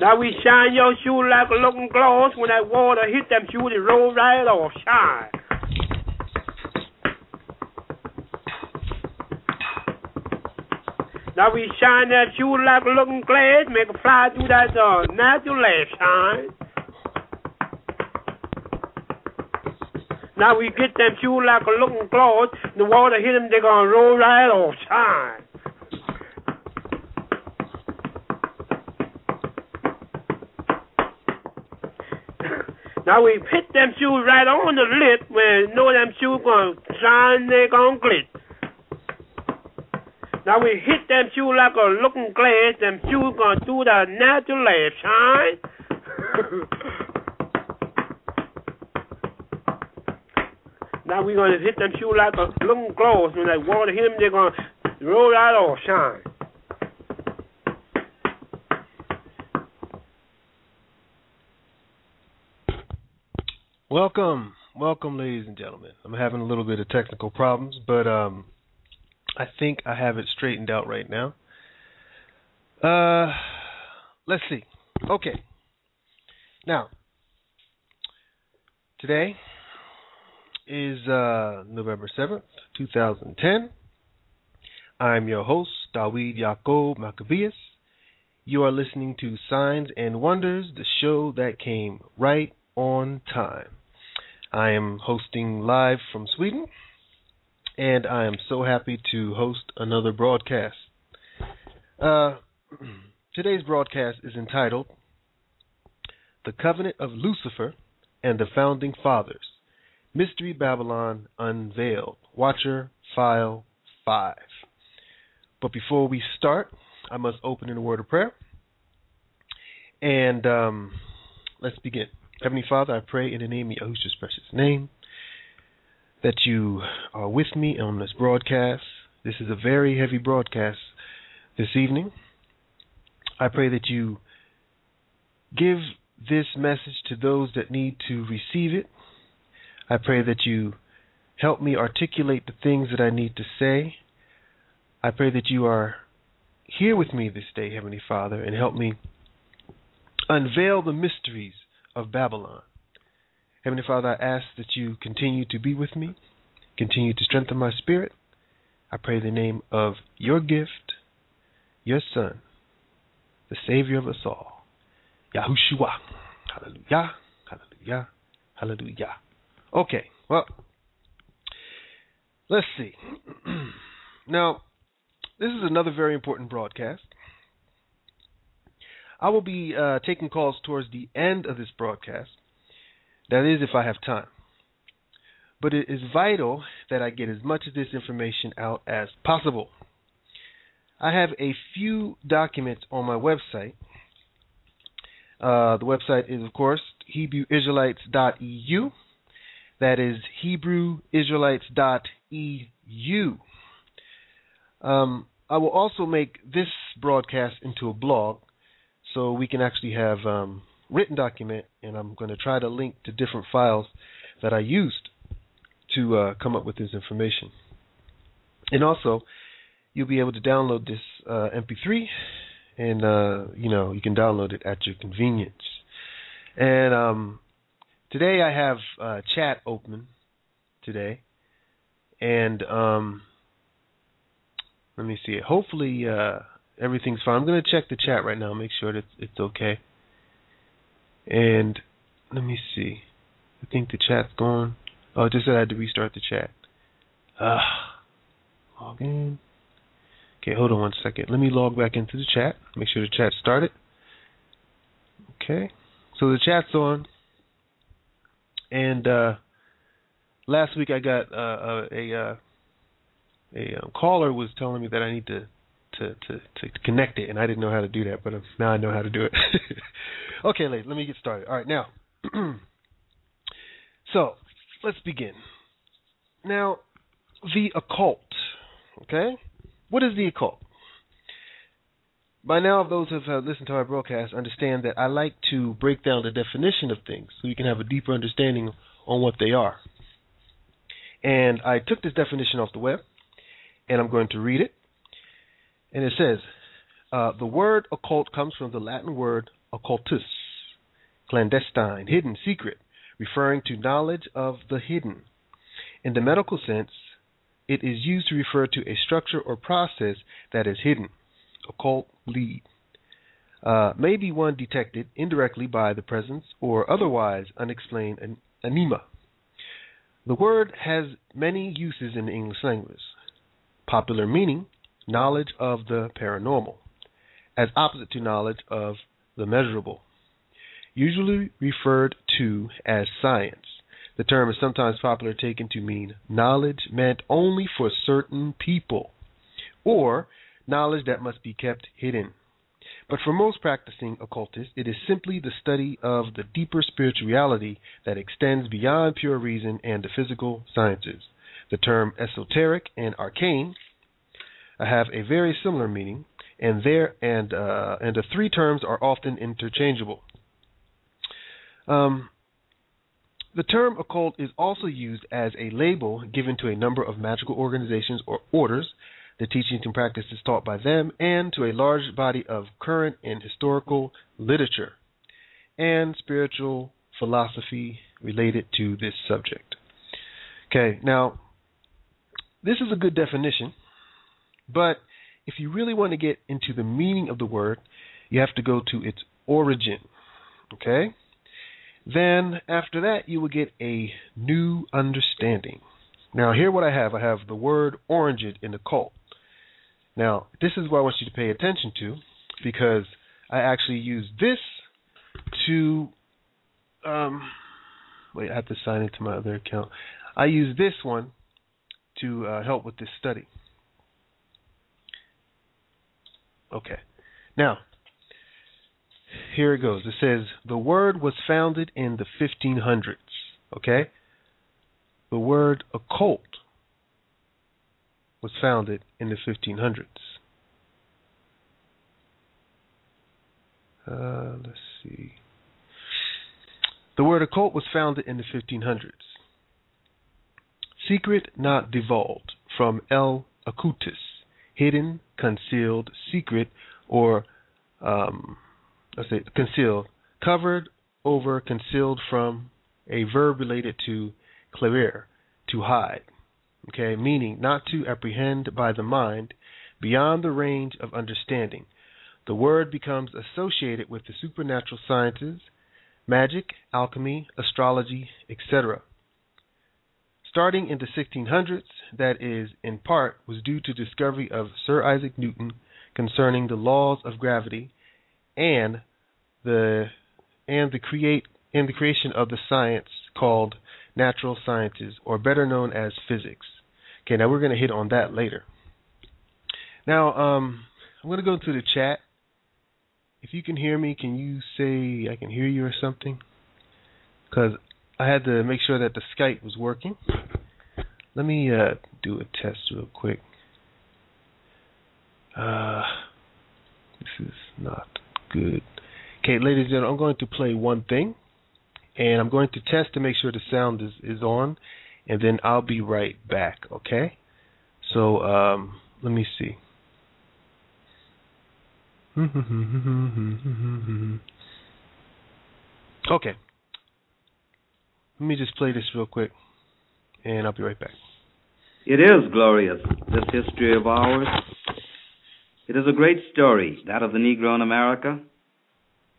Now we shine your shoe like a looking glass. When that water hit them shoes, it roll right off. Shine. Now we shine that shoe like a looking glass, make it fly through that uh, natural laugh. Shine. Now we get them shoes like a looking glass. The water hit them, they gonna roll right off. Shine. Now we hit them shoes right on the lip when you know them shoes gonna shine, they gonna glit. Now we hit them shoes like a looking glass, them shoes gonna do the natural laugh, shine. now we gonna hit them shoes like a looking glass, when they water him, they gonna roll right off, shine. Welcome, welcome, ladies and gentlemen. I'm having a little bit of technical problems, but um, I think I have it straightened out right now. Uh, let's see. Okay. Now, today is uh, November 7th, 2010. I'm your host, Dawid Yaakov Maccabeus. You are listening to Signs and Wonders, the show that came right on time. I am hosting live from Sweden, and I am so happy to host another broadcast. Uh, today's broadcast is entitled The Covenant of Lucifer and the Founding Fathers Mystery Babylon Unveiled. Watcher File 5. But before we start, I must open in a word of prayer. And um, let's begin. Heavenly Father, I pray in the name of Yahushua's precious name that you are with me on this broadcast. This is a very heavy broadcast this evening. I pray that you give this message to those that need to receive it. I pray that you help me articulate the things that I need to say. I pray that you are here with me this day, Heavenly Father, and help me unveil the mysteries of Babylon. Heavenly Father, I ask that you continue to be with me, continue to strengthen my spirit. I pray the name of your gift, your Son, the Savior of us all, Yahushua. Hallelujah, hallelujah, hallelujah. Okay, well, let's see. now, this is another very important broadcast. I will be uh, taking calls towards the end of this broadcast. That is, if I have time. But it is vital that I get as much of this information out as possible. I have a few documents on my website. Uh, the website is, of course, HebrewIsraelites.eu. That is HebrewIsraelites.eu. Um, I will also make this broadcast into a blog so we can actually have um, written document, and I'm going to try to link to different files that I used to uh, come up with this information. And also, you'll be able to download this uh, MP3, and uh, you know you can download it at your convenience. And um, today I have uh, chat open today, and um, let me see. Hopefully uh, everything's fine. I'm going to check the chat right now, make sure that it's okay. And let me see. I think the chat's gone. Oh, just said I had to restart the chat. Ah, uh, log in. Okay, hold on one second. Let me log back into the chat. Make sure the chat started. Okay, so the chat's on. And uh, last week I got uh, a uh, a um, caller was telling me that I need to to, to, to connect it, and I didn't know how to do that, but uh, now I know how to do it. okay, ladies, let me get started. All right, now, so let's begin. Now, the occult. Okay, what is the occult? By now, those who have uh, listened to our broadcast understand that I like to break down the definition of things so you can have a deeper understanding on what they are. And I took this definition off the web, and I'm going to read it. And it says, uh, the word occult comes from the Latin word occultus, clandestine, hidden, secret, referring to knowledge of the hidden. In the medical sense, it is used to refer to a structure or process that is hidden. Occult bleed. Uh, may be one detected indirectly by the presence or otherwise unexplained an-. The word has many uses in the English language. Popular meaning, knowledge of the paranormal, as opposite to knowledge of the measurable. Usually referred to as science. The term is sometimes popularly taken to mean knowledge meant only for certain people, or knowledge that must be kept hidden. But for most practicing occultists, it is simply the study of the deeper spirituality that extends beyond pure reason and the physical sciences. The term esoteric and arcane have a very similar meaning, and there and uh, and the three terms are often interchangeable. Um, the term occult is also used as a label given to a number of magical organizations or orders, the teachings and practices taught by them, and to a large body of current and historical literature and spiritual philosophy related to this subject. Okay, now this is a good definition, but if you really want to get into the meaning of the word, you have to go to its origin. Okay? Then after that, you will get a new understanding. Now, here what I have I have the word orangid in the cult. Now, this is what I want you to pay attention to because I actually use this to. Um, wait, I have to sign into my other account. I use this one to uh, help with this study. Okay. Now, here it goes. It says the word was founded in the 1500s. Okay? The word occult was founded in the 1500s. Uh, let's see. The word occult was founded in the 1500s. Secret not divulged from El Occultus, hidden, concealed, secret, or um, let's say concealed, covered over, concealed from, a verb related to claver, to hide. Okay, meaning not to apprehend by the mind beyond the range of understanding. The word becomes associated with the supernatural sciences, magic, alchemy, astrology, etc. Starting in the 1600s, that is, in part, was due to discovery of Sir Isaac Newton concerning the laws of gravity and the and the create and the creation of the science called natural sciences, or better known as physics. Okay, now we're going to hit on that later. Now, um, I'm going to go into the chat. If you can hear me, can you say I can hear you or something? Because I had to make sure that the Skype was working. Let me uh, do a test real quick. Uh, this is not good. Okay, ladies and gentlemen, I'm going to play one thing, and I'm going to test to make sure the sound is, is on, and then I'll be right back, okay? So, um, let me see. okay. Let me just play this real quick, and I'll be right back. It is glorious, this history of ours. It is a great story, that of the Negro in America.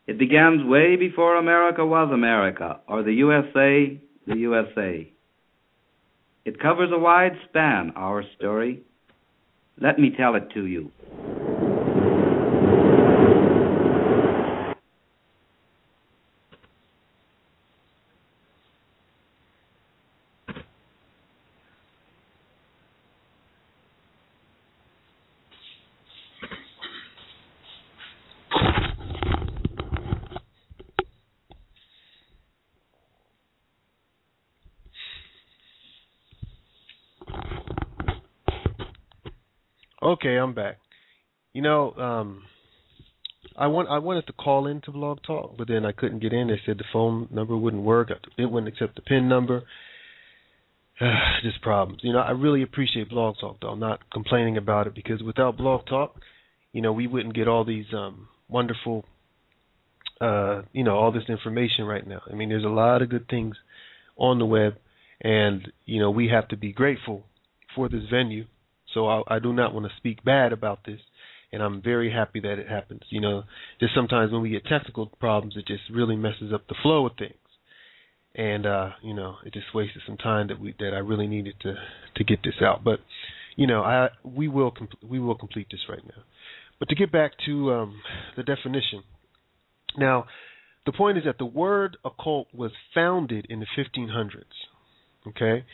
It begins way before America was America, or the USA, the USA. It covers a wide span, our story. Let me tell it to you. Okay, I'm back. You know, um, I want I wanted to call into Blog Talk, but then I couldn't get in. They said the phone number wouldn't work. It wouldn't accept the PIN number. Just problems. You know, I really appreciate Blog Talk though. I'm not complaining about it because without Blog Talk, you know, we wouldn't get all these um, wonderful uh, you know, all this information right now. I mean, there's a lot of good things on the web, and you know, we have to be grateful for this venue. So I, I do not want to speak bad about this, and I'm very happy that it happens. You know, just sometimes when we get technical problems, it just really messes up the flow of things, and uh, you know, it just wasted some time that we that I really needed to to get this out. But you know, I we will compl- we will complete this right now. But to get back to um, the definition, now the point is that the word occult was founded in the 1500s. Okay,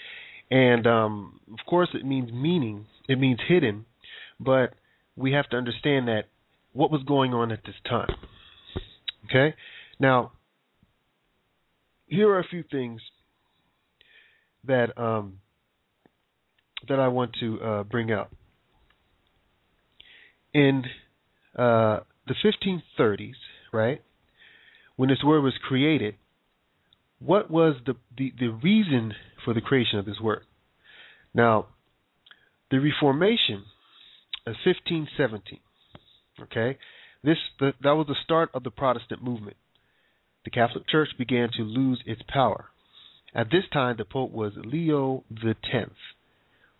and um, of course it means meaning, it means hidden, but we have to understand that what was going on at this time. Okay, now here are a few things that um, that I want to uh, bring up. In uh, the 1530s, right, when this word was created, what was the, the, the reason for the creation of this word? Now, the Reformation of 1517, okay, this the, that was the start of the Protestant movement. The Catholic Church began to lose its power. At this time, the Pope was Leo X.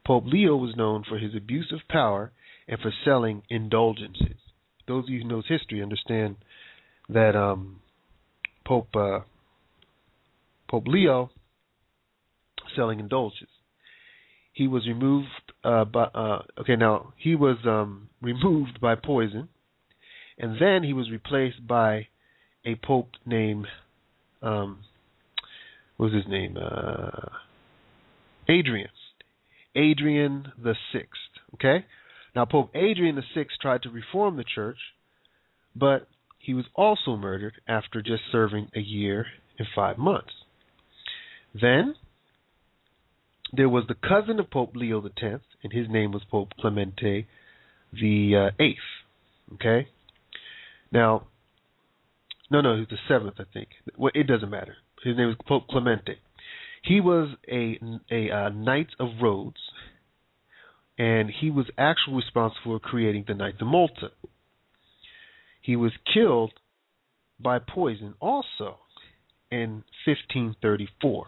Pope Leo was known for his abuse of power and for selling indulgences. Those of you who knows history understand that um, Pope uh, Pope Leo selling indulgences. He was removed uh, by uh, okay now he was um, removed by poison, and then he was replaced by a pope named um, what was his name uh, Adrian. Adrian the Sixth. Okay, now Pope Adrian the Sixth tried to reform the church, but he was also murdered after just serving a year and five months. Then there was the cousin of Pope Leo X, and his name was Pope Clemente the uh, Eighth. Okay, now, no, no, he was the seventh, I think. Well, it doesn't matter. His name was Pope Clemente. He was a a uh, Knight of Rhodes, and he was actually responsible for creating the Knights of Malta. He was killed by poison also in 1534.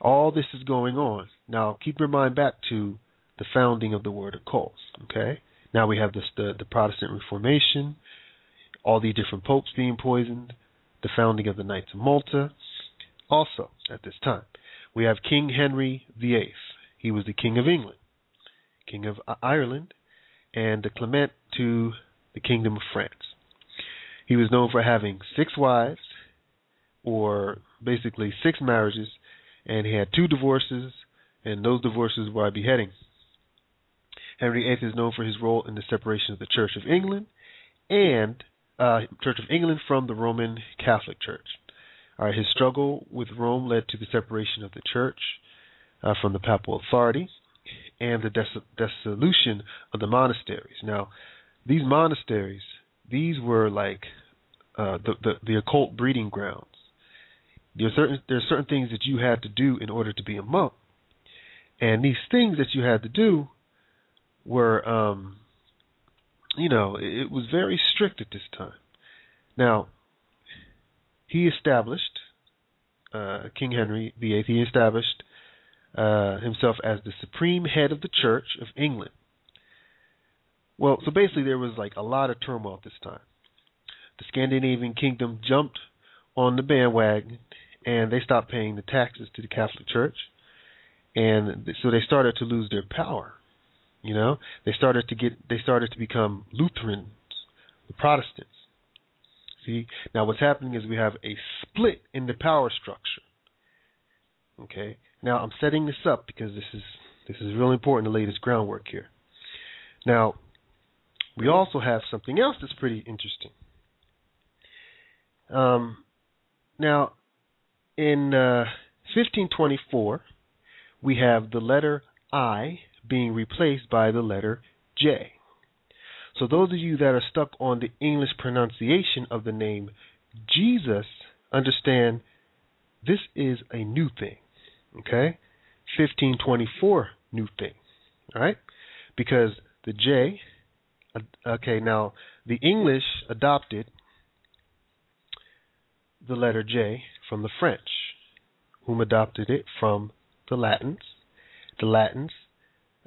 All this is going on. Now, keep your mind back to the founding of the word occult. Okay. Now we have this, the the Protestant Reformation, all these different popes being poisoned, the founding of the Knights of Malta, also at this time. We have King Henry VIII. He was the King of England, King of Ireland, and the Clement to the Kingdom of France. He was known for having six wives, or basically six marriages, and he had two divorces, and those divorces were by beheading. Henry VIII is known for his role in the separation of the Church of England and uh, Church of England from the Roman Catholic Church. All right, his struggle with Rome led to the separation of the church uh, from the papal authority and the des- dissolution of the monasteries. Now, these monasteries, these were like uh, the, the the occult breeding grounds. There are certain there are certain things that you had to do in order to be a monk, and these things that you had to do were, um, you know, it, it was very strict at this time. Now, he established uh, King Henry VIII. He established uh, himself as the supreme head of the Church of England. Well, so basically, there was like a lot of turmoil at this time. The Scandinavian kingdom jumped on the bandwagon, and they stopped paying the taxes to the Catholic Church, and so they started to lose their power. You know, they started to get, they started to become Lutherans, the Protestants. See, now what's happening is we have a split in the power structure. Okay, now I'm setting this up because this is this is really important to lay this groundwork here. Now, we also have something else that's pretty interesting. Um, now, in uh, 1524, we have the letter I being replaced by the letter J. So those of you that are stuck on the English pronunciation of the name Jesus understand this is a new thing. Okay? 1524 new thing. All right? Because the J okay, now the English adopted the letter J from the French, whom adopted it from the Latins. The Latins,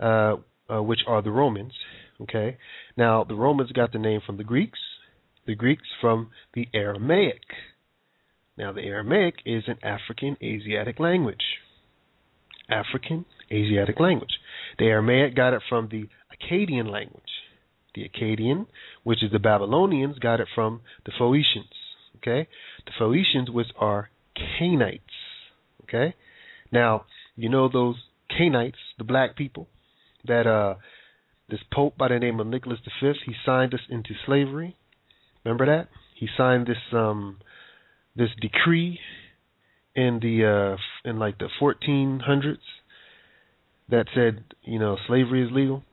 uh, uh, which are the Romans. Okay. Now the Romans got the name from the Greeks. The Greeks from the Aramaic. Now the Aramaic is an African Asiatic language. African Asiatic language. The Aramaic got it from the Akkadian language. The Akkadian, which is the Babylonians, got it from the Phoenicians. Okay, the Phoenicians, which are Canaanites. Okay, now you know those Canaanites, the black people, that uh, this pope by the name of Nicholas V, he signed us into slavery. Remember that? He signed this um this decree in the uh in like the 1400s that said, you know, slavery is legal.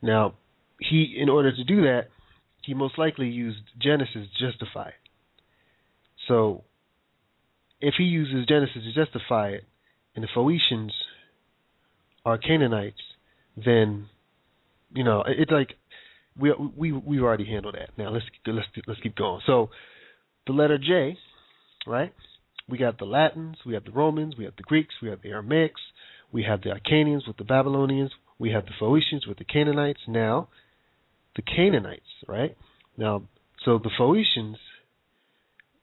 Now, he in order to do that, he most likely used Genesis to justify it. So, if he uses Genesis to justify it, and the Phoenicians are Canaanites, then you know it's like we we we've already handled that. Now let's let's let's keep going. So the letter J, right? We got the Latins, we have the Romans, we have the Greeks, we have the Aramaics, we have the Akkadians with the Babylonians, we have the Phoenicians with the Canaanites. Now the Canaanites, right? Now so the Phoenicians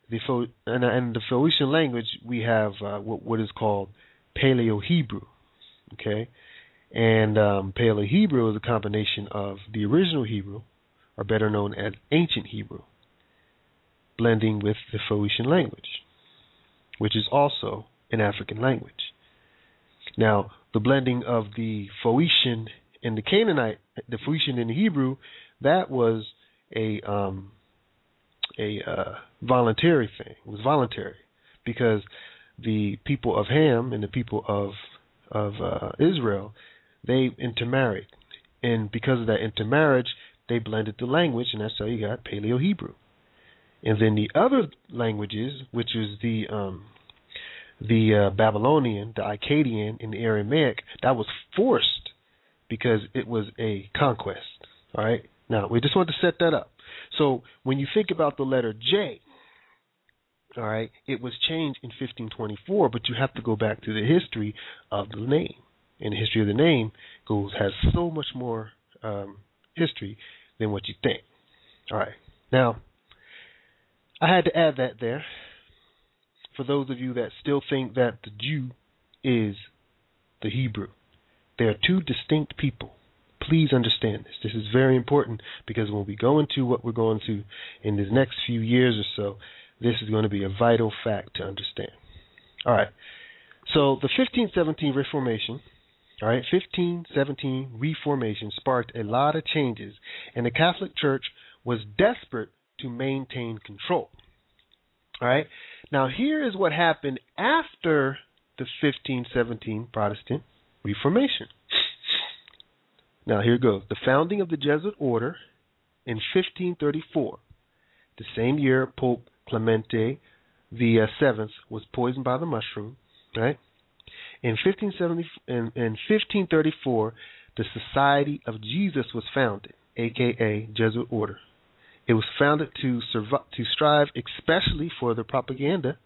the Pho- and, and the Phoenician language we have uh, what, what is called Paleo Hebrew, okay, and um, Paleo Hebrew is a combination of the original Hebrew, or better known as Ancient Hebrew, blending with the Phoenician language, which is also an African language. Now, the blending of the Phoenician and the Canaanite, the Phoenician and the Hebrew, that was a um, a uh, voluntary thing. It was voluntary because the people of Ham and the people of of uh, Israel they intermarried, and because of that intermarriage, they blended the language, and that's how you got Paleo Hebrew. And then the other languages, which is the um, the uh, Babylonian, the Akkadian, and the Aramaic, that was forced because it was a conquest. All right. Now we just want to set that up. So when you think about the letter J, all right, it was changed in 1524, but you have to go back to the history of the name. And the history of the name goes has so much more um, history than what you think. All right, now I had to add that there for those of you that still think that the Jew is the Hebrew. They are two distinct people. Please understand this. This is very important because when we go into what we're going to in the next few years or so, this is going to be a vital fact to understand. All right. So the 1517 Reformation, all right, 1517 Reformation sparked a lot of changes, and the Catholic Church was desperate to maintain control. All right. Now here is what happened after the 1517 Protestant Reformation. Now here goes. The founding of the Jesuit order in 1534. The same year Pope Clemente the seventh was poisoned by the mushroom, right? In 1570 in, in 1534, the Society of Jesus was founded, aka Jesuit order. It was founded to survive, to strive especially for the propaganda,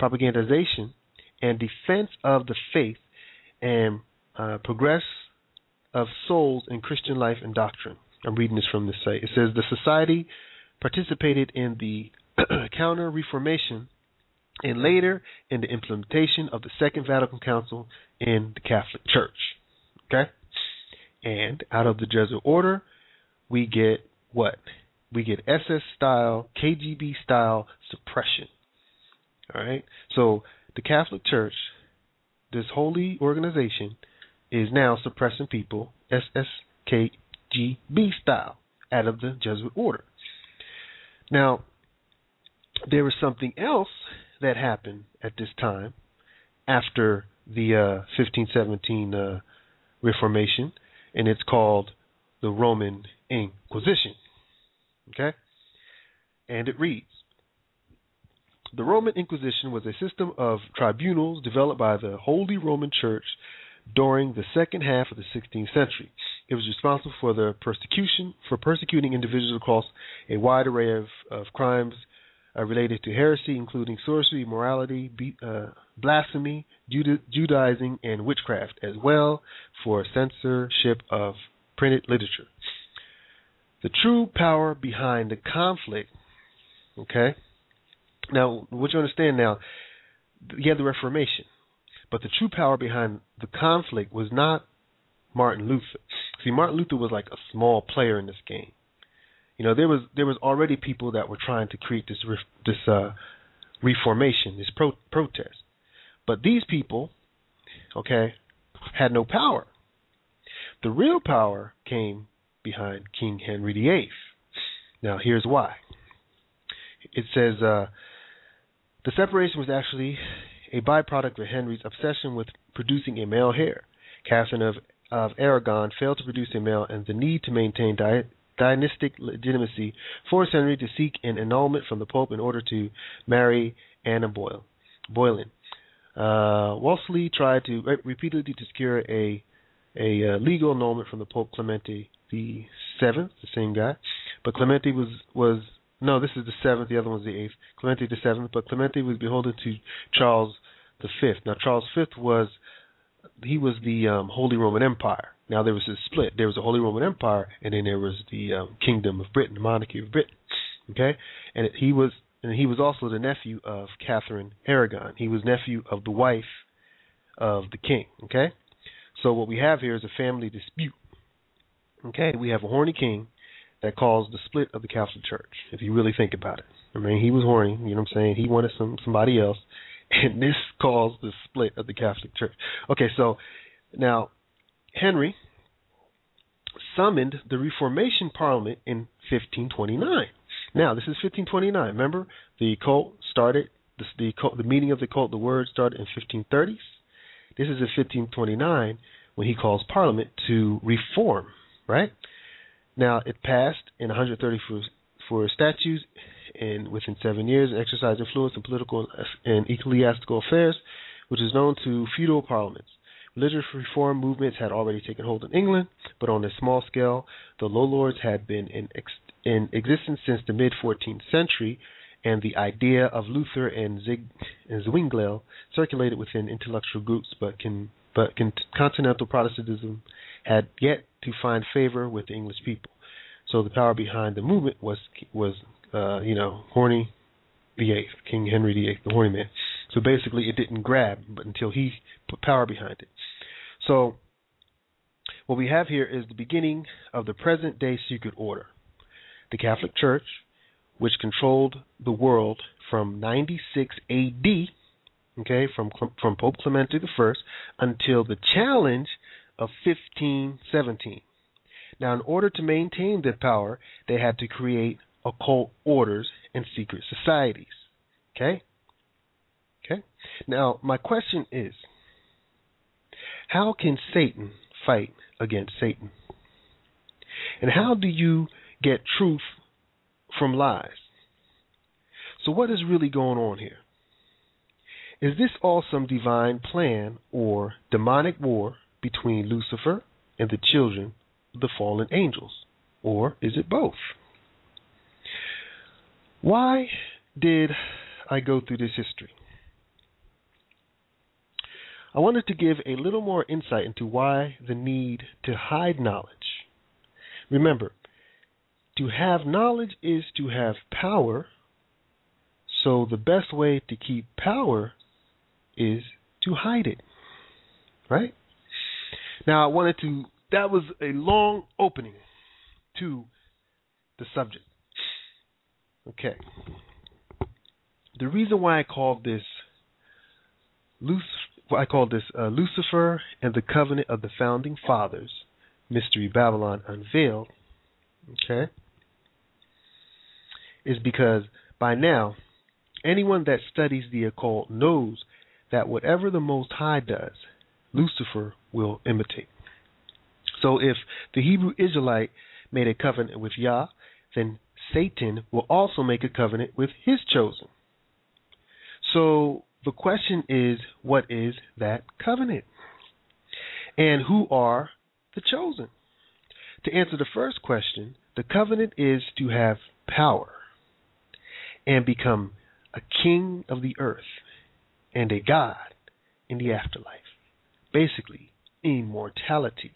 propagandization, and defense of the faith and uh, progress of souls in Christian life and doctrine. I'm reading this from the site. It says the society participated in the Counter Reformation and later in the implementation of the Second Vatican Council in the Catholic Church. Okay? And out of the Jesuit order, we get what? We get SS style, KGB style suppression. All right? So the Catholic Church, this holy organization, is now suppressing people SSKGB style out of the Jesuit order. Now, there was something else that happened at this time after the uh, 1517 uh, Reformation, and it's called the Roman Inquisition. Okay? And it reads The Roman Inquisition was a system of tribunals developed by the Holy Roman Church during the second half of the 16th century. It was responsible for the persecution for persecuting individuals across a wide array of, of crimes uh, related to heresy, including sorcery, morality, be, uh, blasphemy, Juda- Judaizing, and witchcraft, as well for censorship of printed literature. The true power behind the conflict, okay? Now, what you understand now, you had the Reformation, but the true power behind the conflict was not Martin Luther. See, Martin Luther was like a small player in this game. You know, there was there was already people that were trying to create this this uh, reformation, this pro- protest, but these people, okay, had no power. The real power came behind King Henry VIII. Now, here's why. It says uh, the separation was actually a byproduct of Henry's obsession with producing a male heir. Catherine of, of Aragon failed to produce a male, and the need to maintain di- dynastic legitimacy forced Henry to seek an annulment from the Pope in order to marry Anna Boyle, Boleyn. Uh, Wolsey tried to re- repeatedly to secure a a uh, legal annulment from the Pope Clemente the seventh, the same guy, but Clemente was was no, this is the seventh. The other one's the eighth. Clemente the seventh, but Clemente was beholden to Charles the fifth. Now Charles fifth was he was the um, Holy Roman Empire. Now there was a split. There was the Holy Roman Empire, and then there was the um, Kingdom of Britain, the monarchy of Britain. Okay, and he was and he was also the nephew of Catherine Aragon. He was nephew of the wife of the king. Okay, so what we have here is a family dispute. Okay, we have a horny king that caused the split of the Catholic Church. If you really think about it, I mean, he was horny. You know what I'm saying? He wanted some somebody else, and this caused the split of the Catholic Church. Okay, so now Henry summoned the Reformation Parliament in 1529. Now, this is 1529. Remember, the cult started, the, the, cult, the meaning of the cult, the word started in 1530s. This is in 1529 when he calls Parliament to reform, right? Now, it passed in 134 for statutes and within seven years and exercised influence in political and ecclesiastical affairs, which is known to feudal parliaments. Religious reform movements had already taken hold in England, but on a small scale. The Lollards had been in, ex- in existence since the mid 14th century, and the idea of Luther and, Zig- and circulated within intellectual groups, but can but can, continental Protestantism had yet to find favor with the English people. So the power behind the movement was was uh, you know horny VIII, King Henry VIII, the horny man. So basically, it didn't grab, but until he put power behind it. So what we have here is the beginning of the present day secret order. The Catholic Church, which controlled the world from 96 AD, okay, from from Pope Clement I until the challenge of 1517. Now, in order to maintain their power, they had to create occult orders and secret societies. Okay? Okay? Now, my question is how can Satan fight against Satan? And how do you get truth from lies? So, what is really going on here? Is this all some divine plan or demonic war between Lucifer and the children of the fallen angels? Or is it both? Why did I go through this history? I wanted to give a little more insight into why the need to hide knowledge. Remember, to have knowledge is to have power, so the best way to keep power is to hide it. Right? Now, I wanted to, that was a long opening to the subject. Okay. The reason why I called this Lucifer, I called this uh, Lucifer and the Covenant of the Founding Fathers, Mystery Babylon Unveiled, okay, is because by now anyone that studies the occult knows that whatever the Most High does, Lucifer will imitate. So if the Hebrew Israelite made a covenant with Yah, then Satan will also make a covenant with his chosen. So the question is, what is that covenant? And who are the chosen? To answer the first question, the covenant is to have power. and become a king of the earth and a god in the afterlife. Basically, immortality.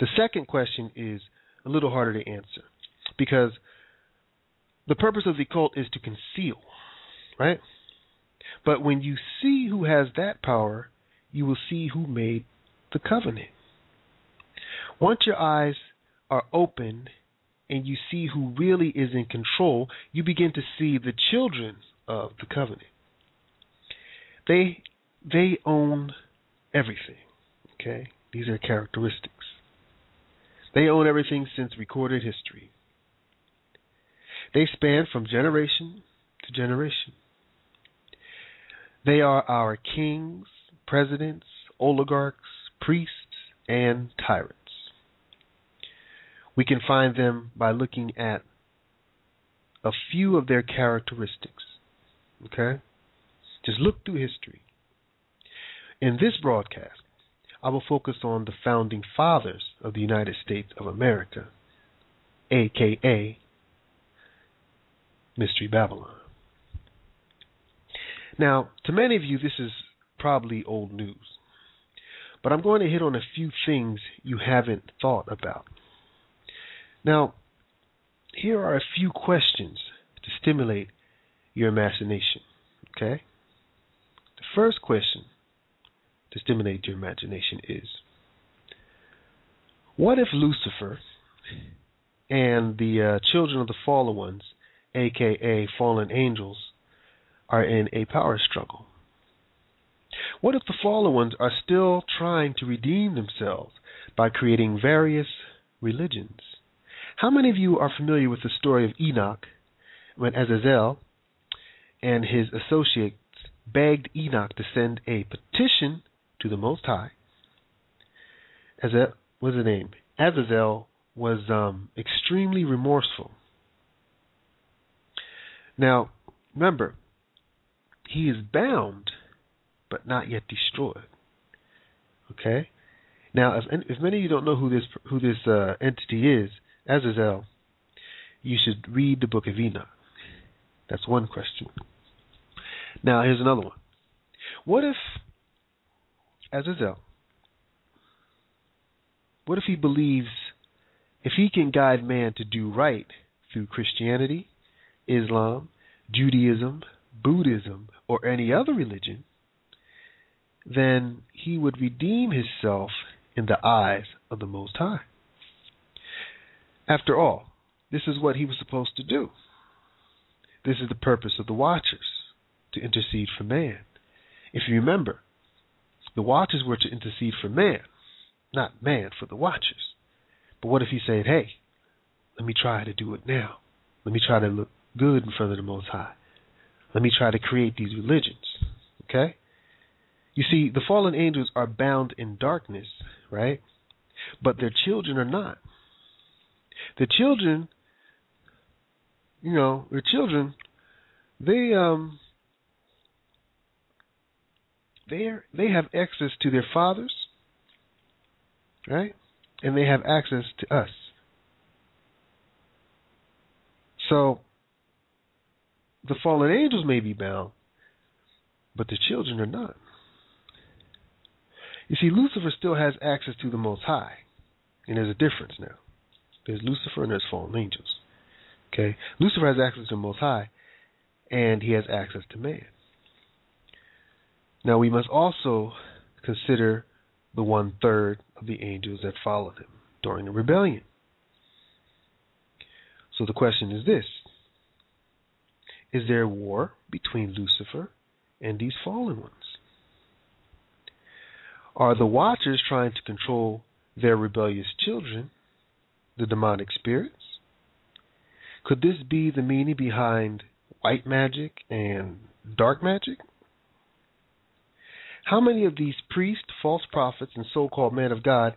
The second question is a little harder to answer because the purpose of the cult is to conceal, right? But when you see who has that power, you will see who made the covenant. Once your eyes are open and you see who really is in control, you begin to see the children of the covenant. They they own everything. Okay? These are characteristics. They own everything since recorded history. They span from generation to generation. They are our kings, presidents, oligarchs, priests, and tyrants. We can find them by looking at a few of their characteristics. Okay? Just look through history. In this broadcast, I will focus on the founding fathers of the United States of America, aka Mystery Babylon. Now, to many of you, this is probably old news, but I'm going to hit on a few things you haven't thought about. Now, here are a few questions to stimulate your imagination. Okay? The first question to stimulate your imagination is What if Lucifer and the uh, children of the fallen ones, aka fallen angels, are in a power struggle? What if the fallen ones are still trying to redeem themselves by creating various religions? How many of you are familiar with the story of Enoch when Azazel and his associates begged Enoch to send a petition to the Most High? As a was the name? Azazel was um, extremely remorseful. Now, remember, he is bound, but not yet destroyed. Okay. Now, if, if many of you don't know who this who this uh, entity is, Azazel, you should read the book of Enoch. That's one question. Now, here's another one. What if Azazel, what if he believes, if he can guide man to do right through Christianity, Islam, Judaism, Buddhism, or any other religion, then he would redeem himself in the eyes of the Most High. After all, this is what he was supposed to do. This is the purpose of the Watchers to intercede for man. If you remember, the Watchers were to intercede for man, not man for the Watchers. But what if he said, hey, let me try to do it now? Let me try to look good in front of the Most High. Let me try to create these religions. Okay? You see, the fallen angels are bound in darkness, right? But their children are not. The children, you know, the children, they um, they they have access to their fathers, right? And they have access to us. So the fallen angels may be bound, but the children are not. You see, Lucifer still has access to the Most High, and there's a difference now. There's Lucifer and there's fallen angels. Okay? Lucifer has access to the Most High, and he has access to man. Now we must also consider the one third of the angels that followed him during the rebellion. So the question is this Is there war between Lucifer and these fallen ones? Are the watchers trying to control their rebellious children the demonic spirits? Could this be the meaning behind white magic and dark magic? How many of these priests, false prophets, and so called men of God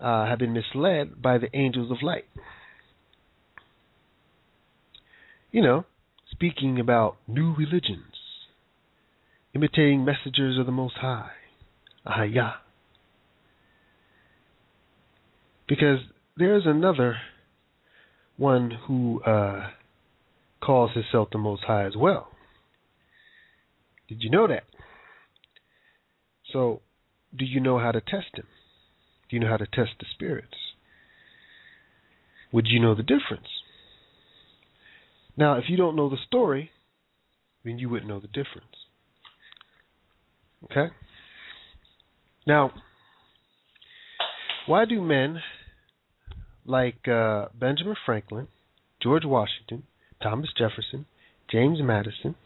uh, have been misled by the angels of light? You know, speaking about new religions, imitating messengers of the Most High, Ahaya. Because there's another one who uh, calls himself the Most High as well. Did you know that? So, do you know how to test him? Do you know how to test the spirits? Would you know the difference? Now, if you don't know the story, then you wouldn't know the difference. Okay? Now, why do men like uh, Benjamin Franklin, George Washington, Thomas Jefferson, James Madison,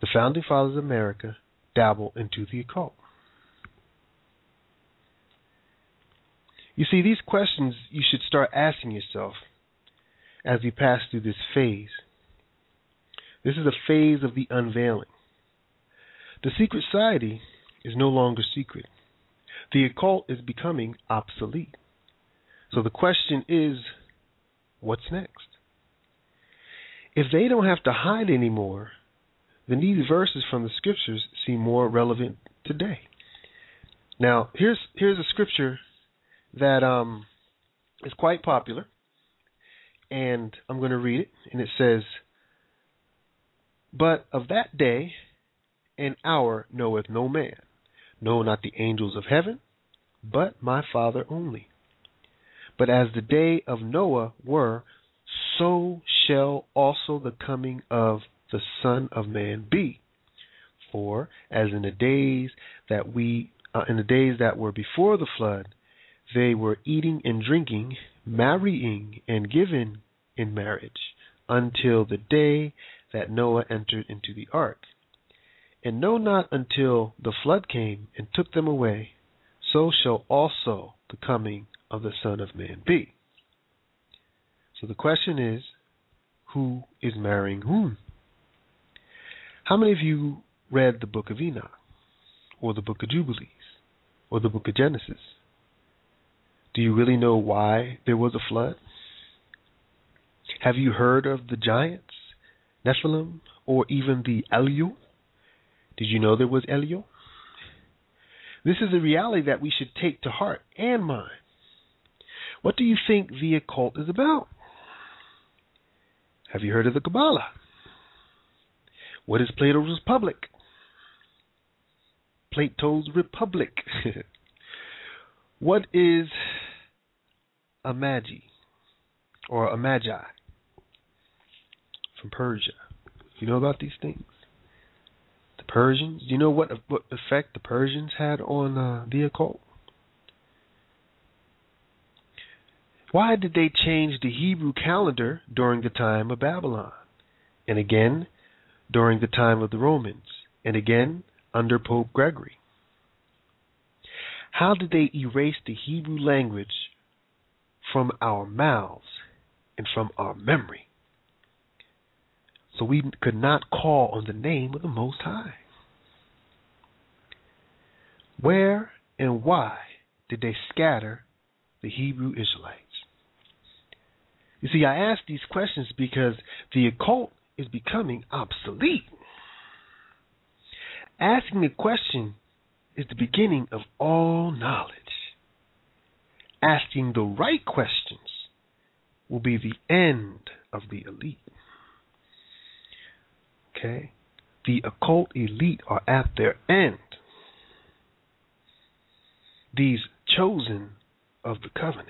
the founding fathers of America, dabble into the occult? You see, these questions you should start asking yourself as we pass through this phase. This is a phase of the unveiling. The secret society is no longer secret. The occult is becoming obsolete. So the question is what's next? If they don't have to hide anymore, then these verses from the scriptures seem more relevant today. Now, here's here's a scripture that um, is quite popular, and I'm going to read it, and it says, "But of that day and hour knoweth no man, no, not the angels of heaven, but my Father only. But as the day of Noah were, so shall also the coming of the Son of Man be. For as in the days that we uh, in the days that were before the flood, they were eating and drinking, marrying and giving in marriage, until the day that Noah entered into the ark and know not until the flood came and took them away, so shall also the coming of the Son of Man be. So the question is, who is marrying whom? How many of you read the book of Enoch, or the book of Jubilees, or the book of Genesis? Do you really know why there was a flood? Have you heard of the giants, Nephilim, or even the Elul? Did you know there was Elio? This is a reality that we should take to heart and mind. What do you think the occult is about? Have you heard of the Kabbalah? What is Plato's Republic? Plato's Republic. what is a magi or a magi from Persia? You know about these things? The Persians. Do you know what what effect the Persians had on uh, the occult? Why did they change the Hebrew calendar during the time of Babylon, and again during the time of the Romans, and again under Pope Gregory? How did they erase the Hebrew language from our mouths and from our memory? so we could not call on the name of the Most High. Where and why did they scatter the Hebrew Israelites? You see, I ask these questions because the occult is becoming obsolete. Asking the question is the beginning of all knowledge. Asking the right questions will be the end of the elite. Okay? The occult elite are at their end. These chosen of the covenant.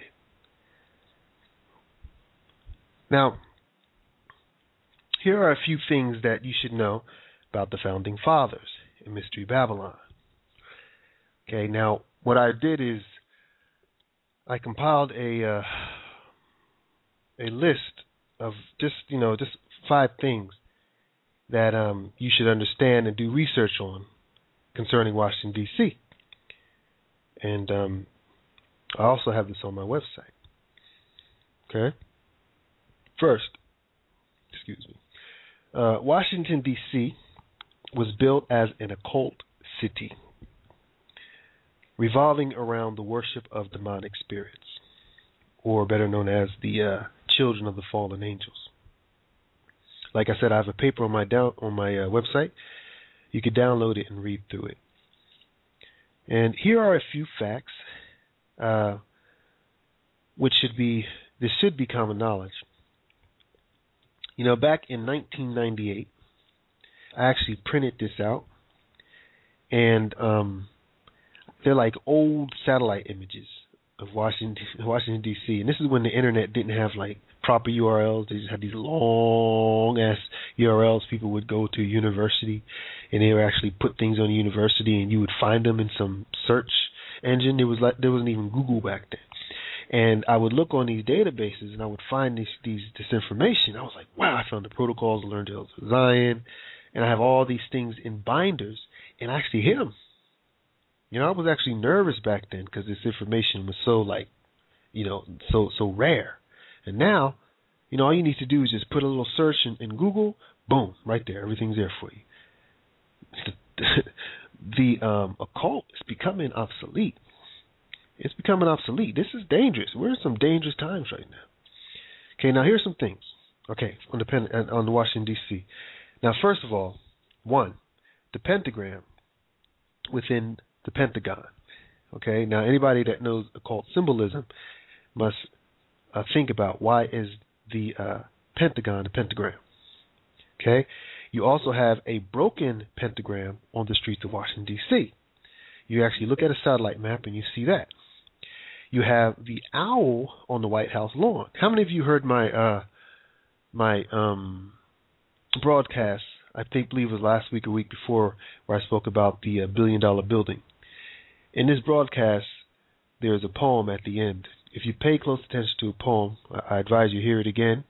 Now, here are a few things that you should know about the founding fathers in Mystery Babylon. Okay, now what I did is I compiled a uh, a list of just you know just five things that um, you should understand and do research on concerning Washington D.C. And um, I also have this on my website. Okay. First, excuse me. Uh, Washington D.C. was built as an occult city, revolving around the worship of demonic spirits, or better known as the uh, children of the fallen angels. Like I said, I have a paper on my down on my uh, website. You can download it and read through it. And here are a few facts, uh, which should be this should be common knowledge. You know, back in 1998, I actually printed this out, and um, they're like old satellite images of Washington, Washington D.C. And this is when the internet didn't have like proper URLs. They just had these long ass URLs people would go to university, and they would actually put things on university, and you would find them in some search engine. There was like there wasn't even Google back then. And I would look on these databases and I would find these these this information. I was like, wow, I found the protocols to learn to Zion, and I have all these things in binders, and I actually hit them. You know, I was actually nervous back then because this information was so like, you know, so so rare. And now, you know, all you need to do is just put a little search in, in Google, boom, right there, everything's there for you. the um, occult is becoming obsolete. It's becoming obsolete. This is dangerous. We're in some dangerous times right now. Okay, now here's some things. Okay, on the pen, on Washington D.C. Now, first of all, one, the pentagram within the Pentagon. Okay, now anybody that knows occult symbolism must uh, think about why is the uh, Pentagon a pentagram. Okay, you also have a broken pentagram on the streets of Washington D.C. You actually look at a satellite map and you see that. You have the owl on the White House lawn. How many of you heard my uh, my um, broadcast? I think believe it was last week or week before, where I spoke about the uh, billion dollar building. In this broadcast, there's a poem at the end. If you pay close attention to a poem, I advise you hear it again.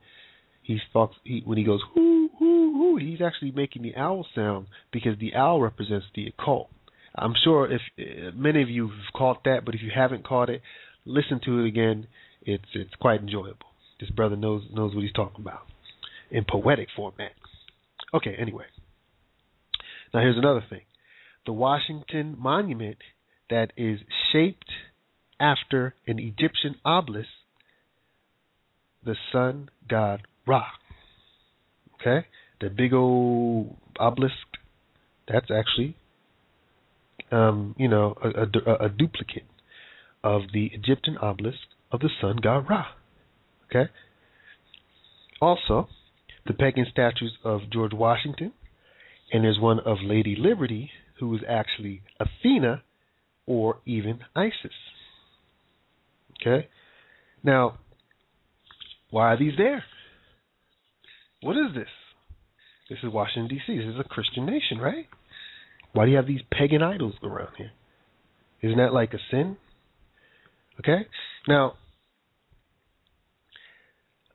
He talks he, when he goes whoo whoo whoo. He's actually making the owl sound because the owl represents the occult. I'm sure if uh, many of you have caught that, but if you haven't caught it, listen to it again. It's it's quite enjoyable. This brother knows knows what he's talking about in poetic format. Okay, anyway. Now here's another thing. The Washington Monument that is shaped after an Egyptian obelisk, the sun god Ra. Okay? The big old obelisk, that's actually um, you know, a, a, a duplicate of the Egyptian obelisk of the sun god Ra. Okay? Also, the pagan statues of George Washington, and there's one of Lady Liberty, who is actually Athena or even Isis. Okay? Now, why are these there? What is this? This is Washington, D.C. This is a Christian nation, right? Why do you have these pagan idols around here? Isn't that like a sin? Okay? Now,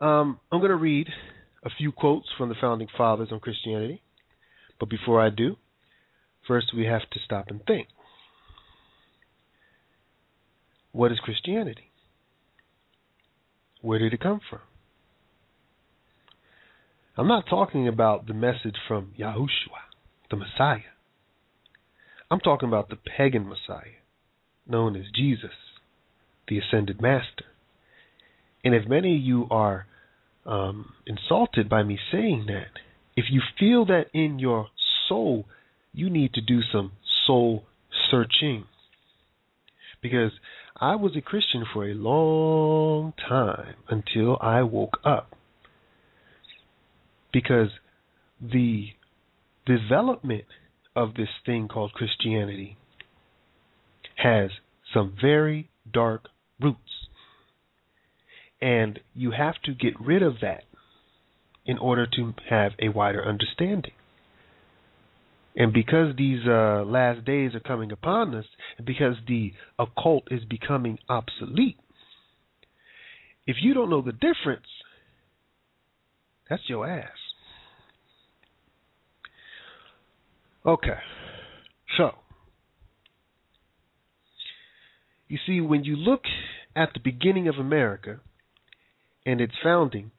um, I'm going to read a few quotes from the founding fathers on Christianity. But before I do, first we have to stop and think. What is Christianity? Where did it come from? I'm not talking about the message from Yahushua, the Messiah. I'm talking about the pagan Messiah, known as Jesus the ascended master. And if many of you are um, insulted by me saying that, if you feel that in your soul, you need to do some soul searching. Because I was a Christian for a long time until I woke up. Because the development of this thing called Christianity has some very dark. And you have to get rid of that in order to have a wider understanding. And because these uh, last days are coming upon us, and because the occult is becoming obsolete, if you don't know the difference, that's your ass. Okay. So, you see, when you look at the beginning of America and its founding,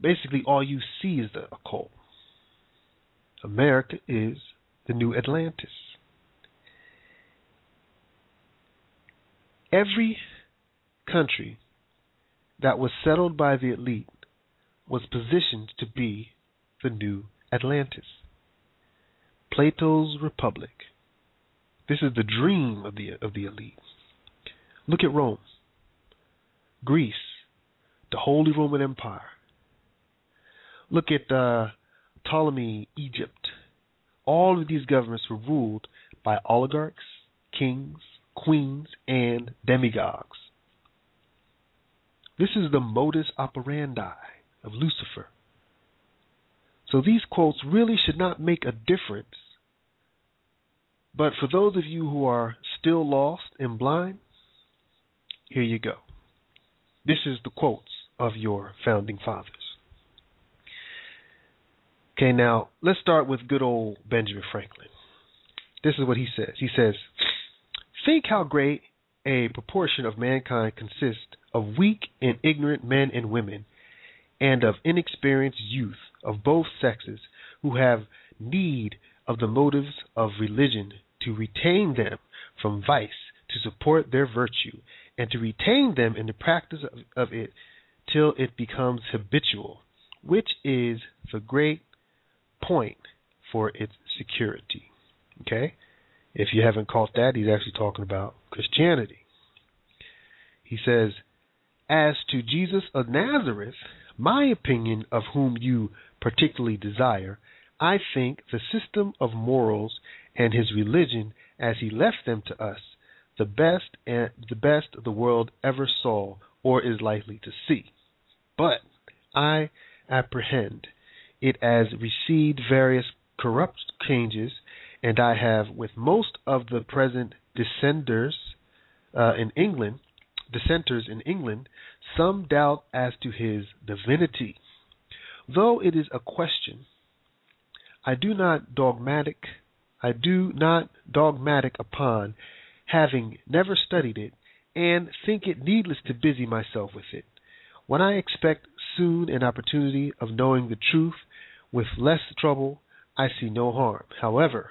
basically all you see is the occult. America is the new Atlantis. Every country that was settled by the elite was positioned to be the new Atlantis. Plato's Republic. This is the dream of the of the elite. Look at Rome, Greece, the Holy Roman Empire. Look at uh, Ptolemy, Egypt. All of these governments were ruled by oligarchs, kings, queens, and demigods. This is the modus operandi of Lucifer. So these quotes really should not make a difference. But for those of you who are still lost and blind, here you go. This is the quotes of your founding fathers. Okay, now let's start with good old Benjamin Franklin. This is what he says. He says, Think how great a proportion of mankind consists of weak and ignorant men and women, and of inexperienced youth of both sexes who have need of the motives of religion to retain them from vice, to support their virtue, and to retain them in the practice of, of it till it becomes habitual, which is the great point for its security. Okay? If you haven't caught that, he's actually talking about Christianity. He says, As to Jesus of Nazareth, my opinion of whom you particularly desire, I think the system of morals and his religion as he left them to us, the best and the best the world ever saw or is likely to see. But I apprehend it has received various corrupt changes, and I have, with most of the present dissenters uh, in England, dissenters in England, some doubt as to his divinity. Though it is a question, I do not dogmatic, I do not dogmatic upon, having never studied it, and think it needless to busy myself with it. When I expect soon an opportunity of knowing the truth with less trouble, I see no harm, however,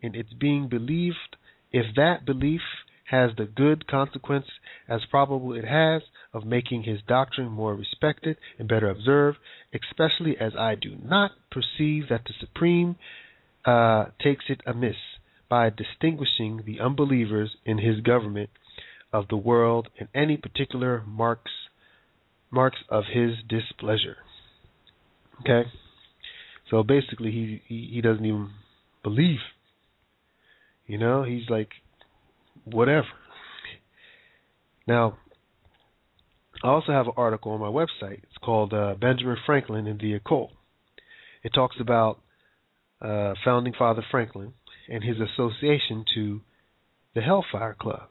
in its being believed if that belief has the good consequence, as probable it has, of making his doctrine more respected and better observed, especially as I do not perceive that the Supreme uh, takes it amiss by distinguishing the unbelievers in his government of the world in any particular marks marks of his displeasure. Okay? So basically he, he, he doesn't even believe. You know, he's like whatever. Now, I also have an article on my website. It's called uh, Benjamin Franklin and the Occult. It talks about uh, founding father Franklin and his association to the Hellfire Club.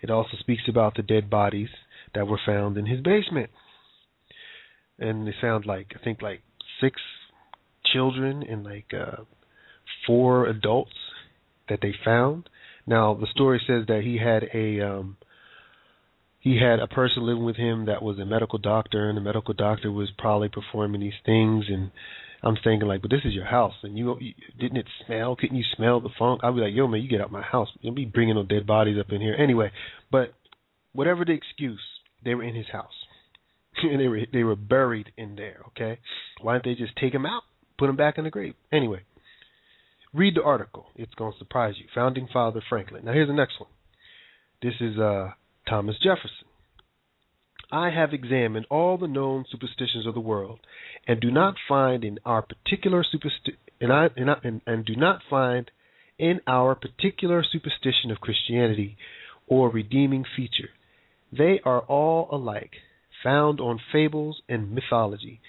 It also speaks about the dead bodies that were found in his basement. And they found like I think like six children and like uh four adults that they found. Now the story says that he had a um he had a person living with him that was a medical doctor and the medical doctor was probably performing these things and I'm thinking like, but this is your house, and you, you didn't it smell? Couldn't you smell the funk? I'd be like, yo man, you get out my house. You'll be bringing no dead bodies up in here anyway. But whatever the excuse, they were in his house, and they were they were buried in there. Okay, why didn't they just take him out, put him back in the grave? Anyway, read the article. It's to surprise you. Founding Father Franklin. Now here's the next one. This is uh, Thomas Jefferson. I have examined all the known superstitions of the world, and do not find in our particular supersti- and, I, and, I, and, and do not find in our particular superstition of Christianity or redeeming feature. They are all alike, found on fables and mythology.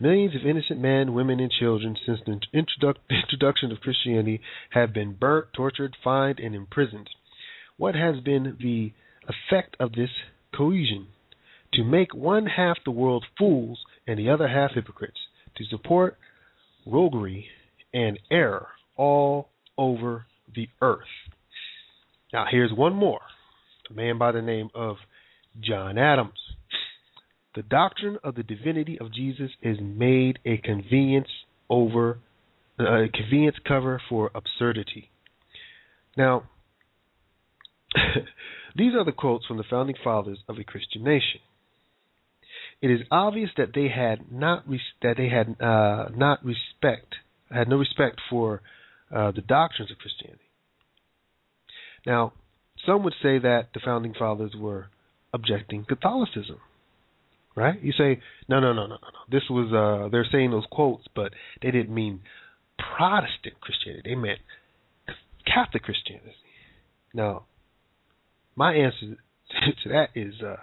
Millions of innocent men, women, and children since the introduc- introduction of Christianity have been burnt, tortured, fined, and imprisoned. What has been the effect of this cohesion? To make one half the world fools and the other half hypocrites, to support roguery and error all over the earth. Now, here's one more a man by the name of John Adams. The doctrine of the divinity of Jesus is made a convenience over uh, a convenience cover for absurdity. Now, these are the quotes from the founding fathers of a Christian nation it is obvious that they had not res- that they had uh, not respect had no respect for uh, the doctrines of Christianity. Now, some would say that the founding fathers were objecting Catholicism. right? You say, no, no, no, no, no, no. This was uh, they're saying those quotes, but they didn't mean Protestant Christianity. They meant Catholic Christianity. Now, my answer to that is, uh,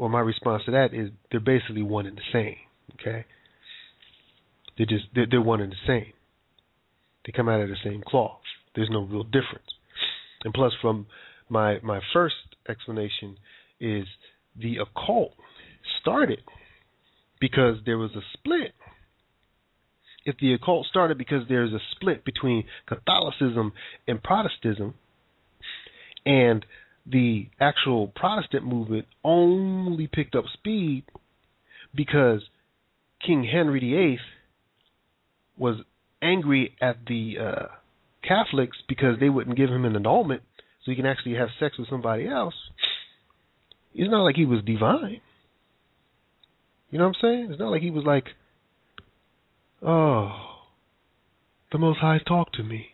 or my response to that is, they're basically one and the same. Okay, they're just they're, they're one and the same. They come out of the same cloth. There's no real difference. And plus, from my my first explanation is the occult started because there was a split. If the occult started because there's a split between Catholicism and Protestantism, and the actual Protestant movement only picked up speed because King Henry VIII was angry at the uh, Catholics because they wouldn't give him an annulment so he can actually have sex with somebody else. It's not like he was divine. You know what I'm saying? It's not like he was like, oh, the Most High talked to me.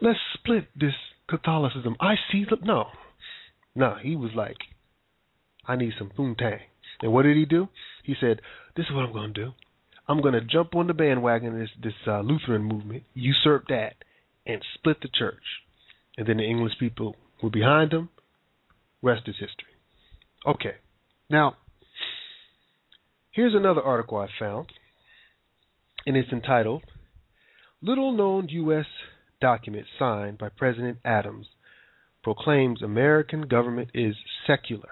Let's split this Catholicism. I see the no, no. He was like, I need some poontang. And what did he do? He said, "This is what I'm to do. I'm to jump on the bandwagon of this this uh, Lutheran movement, usurp that, and split the church." And then the English people were behind him. Rest is history. Okay, now here's another article I found, and it's entitled "Little Known U.S." Document signed by President Adams proclaims American government is secular.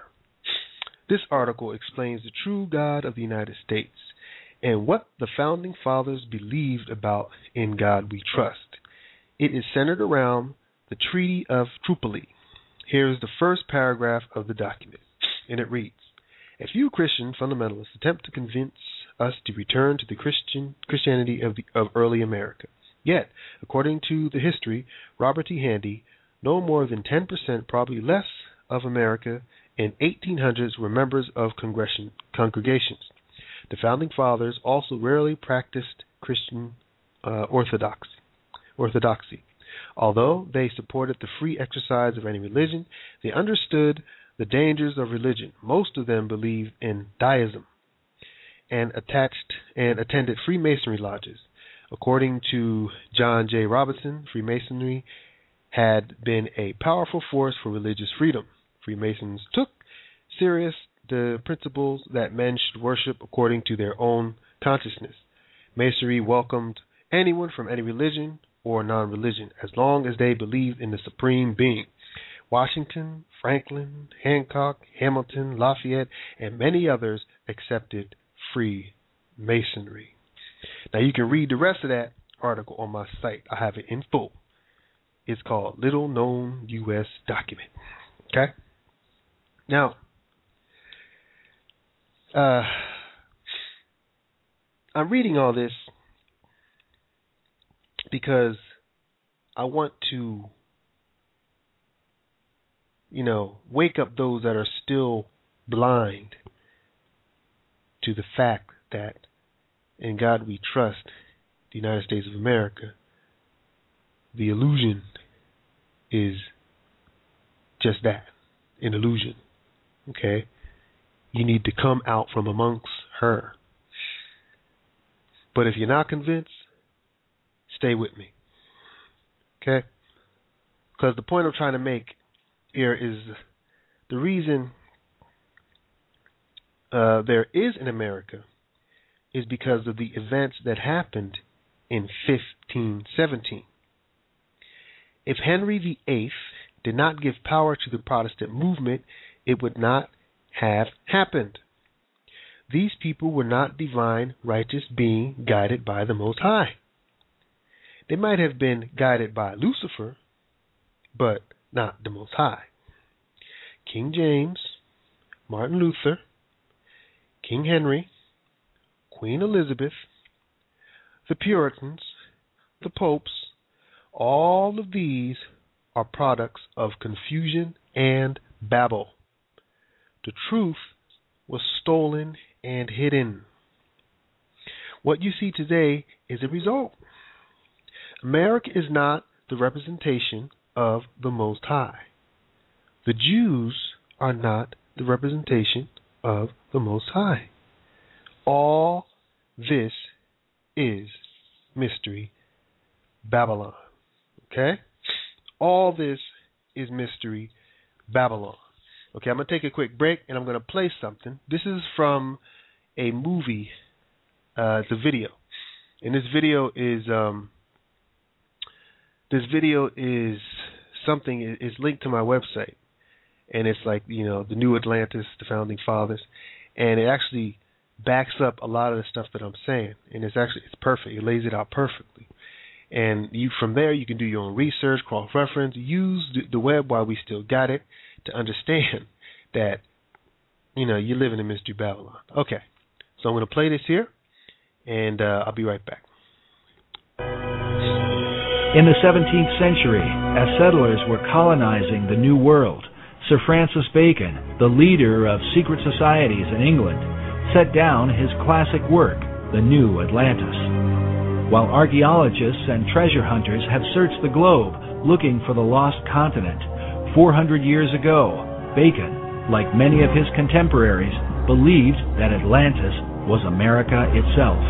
This article explains the true God of the United States and what the founding fathers believed about In God We Trust. It is centered around the Treaty of Tripoli. Here is the first paragraph of the document, and it reads A few Christian fundamentalists attempt to convince us to return to the Christian Christianity of, the, of early America. Yet, according to the history, Robert E. Handy, no more than 10%, probably less, of America in 1800s were members of congregations. The founding fathers also rarely practiced Christian uh, orthodoxy. Orthodoxy. Although they supported the free exercise of any religion, they understood the dangers of religion. Most of them believed in deism and attached and attended Freemasonry lodges. According to John J. Robinson, Freemasonry had been a powerful force for religious freedom. Freemasons took serious the principles that men should worship according to their own consciousness. Masonry welcomed anyone from any religion or non religion as long as they believed in the supreme being. Washington, Franklin, Hancock, Hamilton, Lafayette, and many others accepted Freemasonry. Now you can read the rest of that article on my site. I have it in full. It's called Little Known U.S. Document. Okay? Now, uh, I'm reading all this because I want to, you know, wake up those that are still blind to the fact that in God we trust, the United States of America, the illusion is just that an illusion. Okay? You need to come out from amongst her. But if you're not convinced, stay with me. Okay? Because the point I'm trying to make here is the reason uh, there is an America is because of the events that happened in 1517. If Henry VIII did not give power to the Protestant movement, it would not have happened. These people were not divine, righteous beings guided by the Most High. They might have been guided by Lucifer, but not the Most High. King James, Martin Luther, King Henry, Queen Elizabeth, the Puritans, the popes, all of these are products of confusion and babble. The truth was stolen and hidden. What you see today is a result. America is not the representation of the Most High. The Jews are not the representation of the Most High. All this is Mystery Babylon. Okay? All this is Mystery Babylon. Okay, I'm going to take a quick break and I'm going to play something. This is from a movie, uh, it's a video. And this video is um, this video is something is linked to my website, and it's like you know the New Atlantis, the founding fathers, and it actually backs up a lot of the stuff that I'm saying, and it's actually it's perfect. It lays it out perfectly, and you from there you can do your own research, cross reference, use the, web while we still got it to understand that you know you're living in mystery Babylon. Okay, so I'm going to play this here, and uh, I'll be right back. In the 17th century, as settlers were colonizing the New World, Sir Francis Bacon, the leader of secret societies in England, set down his classic work, The New Atlantis. While archaeologists and treasure hunters have searched the globe looking for the lost continent, 400 years ago, Bacon, like many of his contemporaries, believed that Atlantis was America itself.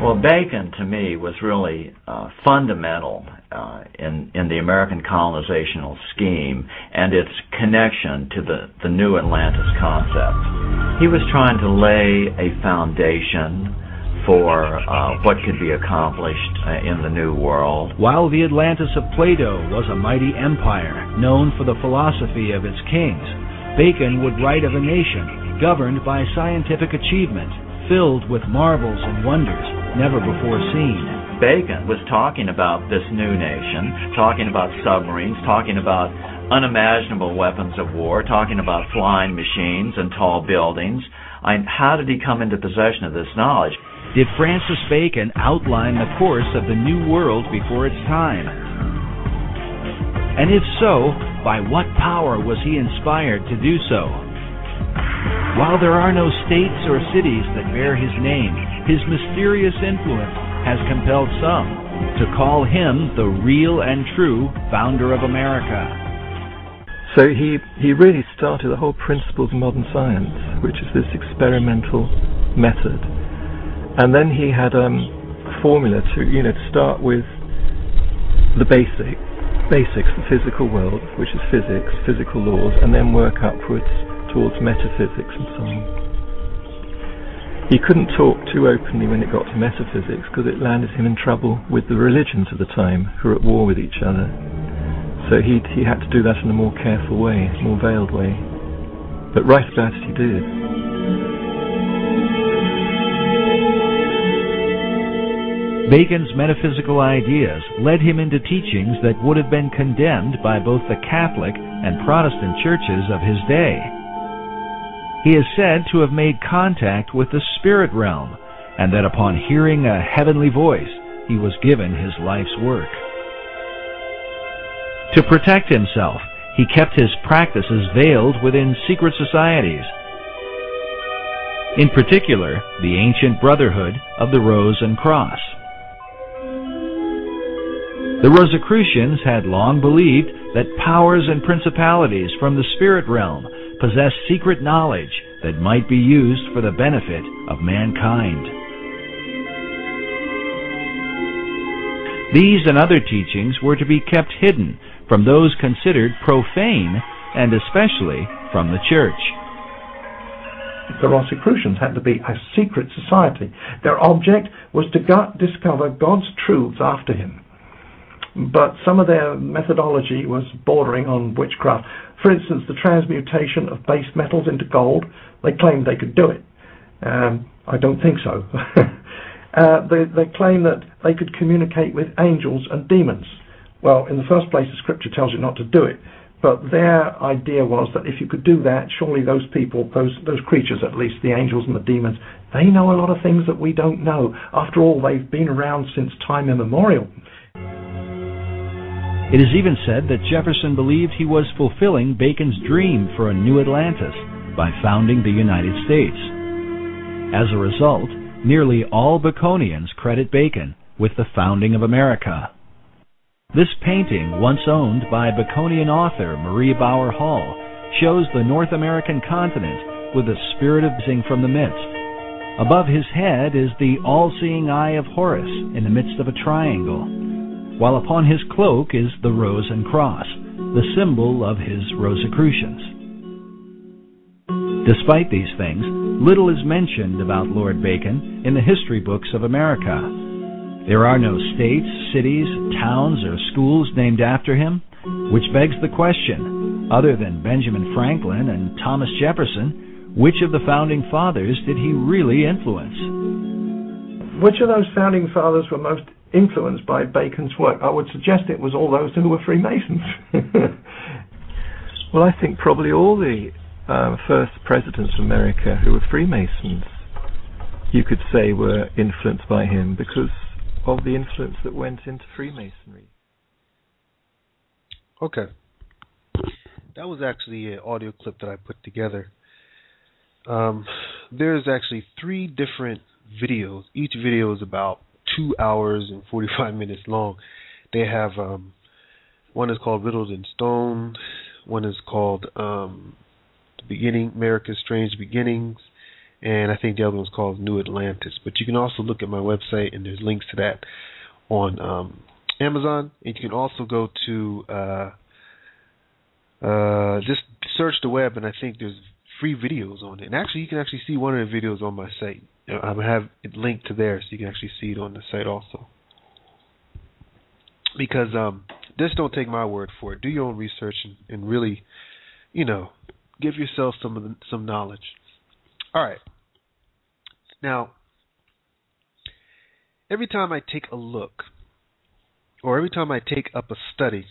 Well, Bacon to me was really uh, fundamental uh, in in the American colonizational scheme and its connection to the the new Atlantis concept. He was trying to lay a foundation for uh, what could be accomplished uh, in the New World. While the Atlantis of Plato was a mighty empire known for the philosophy of its kings, Bacon would write of a nation governed by scientific achievement, filled with marvels and wonders never before seen. Bacon was talking about this new nation, talking about submarines, talking about unimaginable weapons of war, talking about flying machines and tall buildings. I, how did he come into possession of this knowledge? Did Francis Bacon outline the course of the New World before its time? And if so, by what power was he inspired to do so? While there are no states or cities that bear his name, his mysterious influence has compelled some to call him the real and true founder of America. So he, he really started the whole principles of modern science, which is this experimental method and then he had um, a formula to you know to start with the basic basics, the physical world, which is physics, physical laws, and then work upwards towards metaphysics and so on. He couldn't talk too openly when it got to metaphysics because it landed him in trouble with the religions of the time who were at war with each other. So he he had to do that in a more careful way, more veiled way. But right about it he did. Bacon's metaphysical ideas led him into teachings that would have been condemned by both the Catholic and Protestant churches of his day. He is said to have made contact with the spirit realm, and that upon hearing a heavenly voice, he was given his life's work. To protect himself, he kept his practices veiled within secret societies. In particular, the ancient Brotherhood of the Rose and Cross. The Rosicrucians had long believed that powers and principalities from the spirit realm possessed secret knowledge that might be used for the benefit of mankind. These and other teachings were to be kept hidden from those considered profane and especially from the church. The Rosicrucians had to be a secret society. Their object was to discover God's truths after him but some of their methodology was bordering on witchcraft. For instance, the transmutation of base metals into gold, they claimed they could do it. Um, I don't think so. uh, they, they claim that they could communicate with angels and demons. Well, in the first place, the scripture tells you not to do it. But their idea was that if you could do that, surely those people, those those creatures at least, the angels and the demons, they know a lot of things that we don't know. After all, they've been around since time immemorial. It is even said that Jefferson believed he was fulfilling Bacon's dream for a new Atlantis by founding the United States. As a result, nearly all Baconians credit Bacon with the founding of America. This painting, once owned by Baconian author Marie Bauer Hall, shows the North American continent with the spirit of sing from the midst. Above his head is the all-seeing eye of Horus in the midst of a triangle, while upon his cloak is the rose and cross, the symbol of his Rosicrucians. Despite these things, little is mentioned about Lord Bacon in the history books of America. There are no states, cities, towns, or schools named after him, which begs the question, other than Benjamin Franklin and Thomas Jefferson, which of the founding fathers did he really influence? Which of those founding fathers were most influenced by Bacon's work? I would suggest it was all those who were Freemasons. well, I think probably all the uh, first presidents of America who were Freemasons, you could say, were influenced by him because of the influence that went into Freemasonry. Okay. That was actually an audio clip that I put together um, there's actually three different videos. Each video is about two hours and 45 minutes long. They have um, one is called Riddled in Stone. One is called um, The Beginning, America's Strange Beginnings, and I think the other one's called New Atlantis. But you can also look at my website, and there's links to that on um, Amazon. And you can also go to uh, uh, just search the web, and I think there's free videos on it. And actually, you can actually see one of the videos on my site. I have it linked to there, so you can actually see it on the site also. Because um, just don't take my word for it. Do your own research and, and really, you know, give yourself some the, some knowledge. All right. Now, every time I take a look, or every time I take up a study,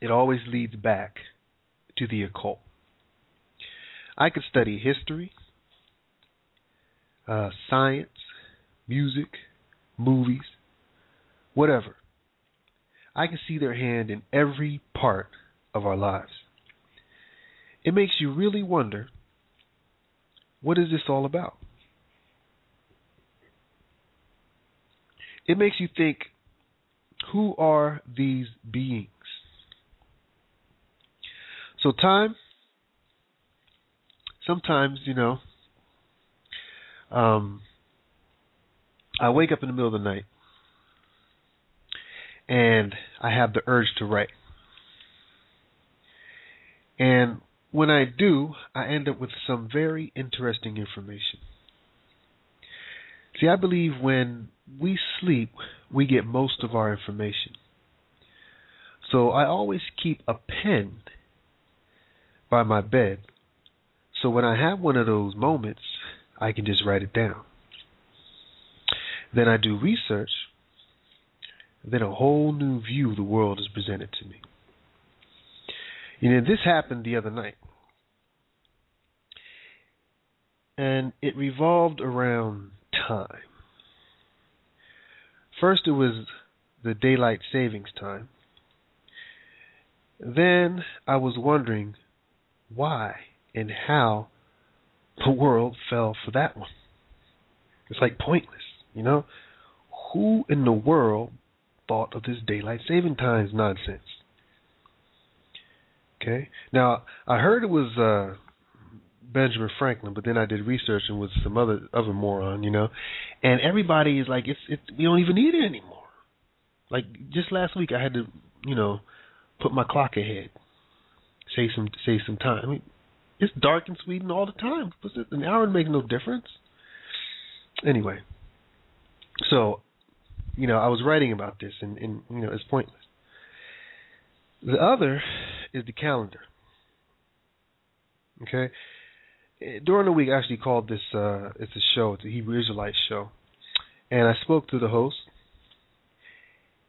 it always leads back to the occult. I could study history, uh, science, music, movies, whatever. I can see their hand in every part of our lives. It makes you really wonder what is this all about? It makes you think who are these beings? So, time sometimes, you know, um, I wake up in the middle of the night and I have the urge to write. And when I do, I end up with some very interesting information. See, I believe when we sleep, we get most of our information. So I always keep a pen by my bed so when I have one of those moments, I can just write it down. Then I do research. Then a whole new view of the world is presented to me. You know, this happened the other night. And it revolved around time. First, it was the daylight savings time. Then I was wondering why and how the world fell for that one. It's like pointless, you know? Who in the world thought of this daylight saving times nonsense? Okay. Now I heard it was uh Benjamin Franklin, but then I did research and was some other other moron, you know, and everybody is like, it's it. We don't even need it anymore. Like just last week, I had to, you know, put my clock ahead, save some save some time. I mean, it's dark in Sweden all the time. It? An hour makes no difference. Anyway, so you know, I was writing about this, and, and you know, it's pointless. The other is the calendar. Okay, during the week, I actually called this. Uh, it's a show. It's a Hebrew Israelite show, and I spoke to the host,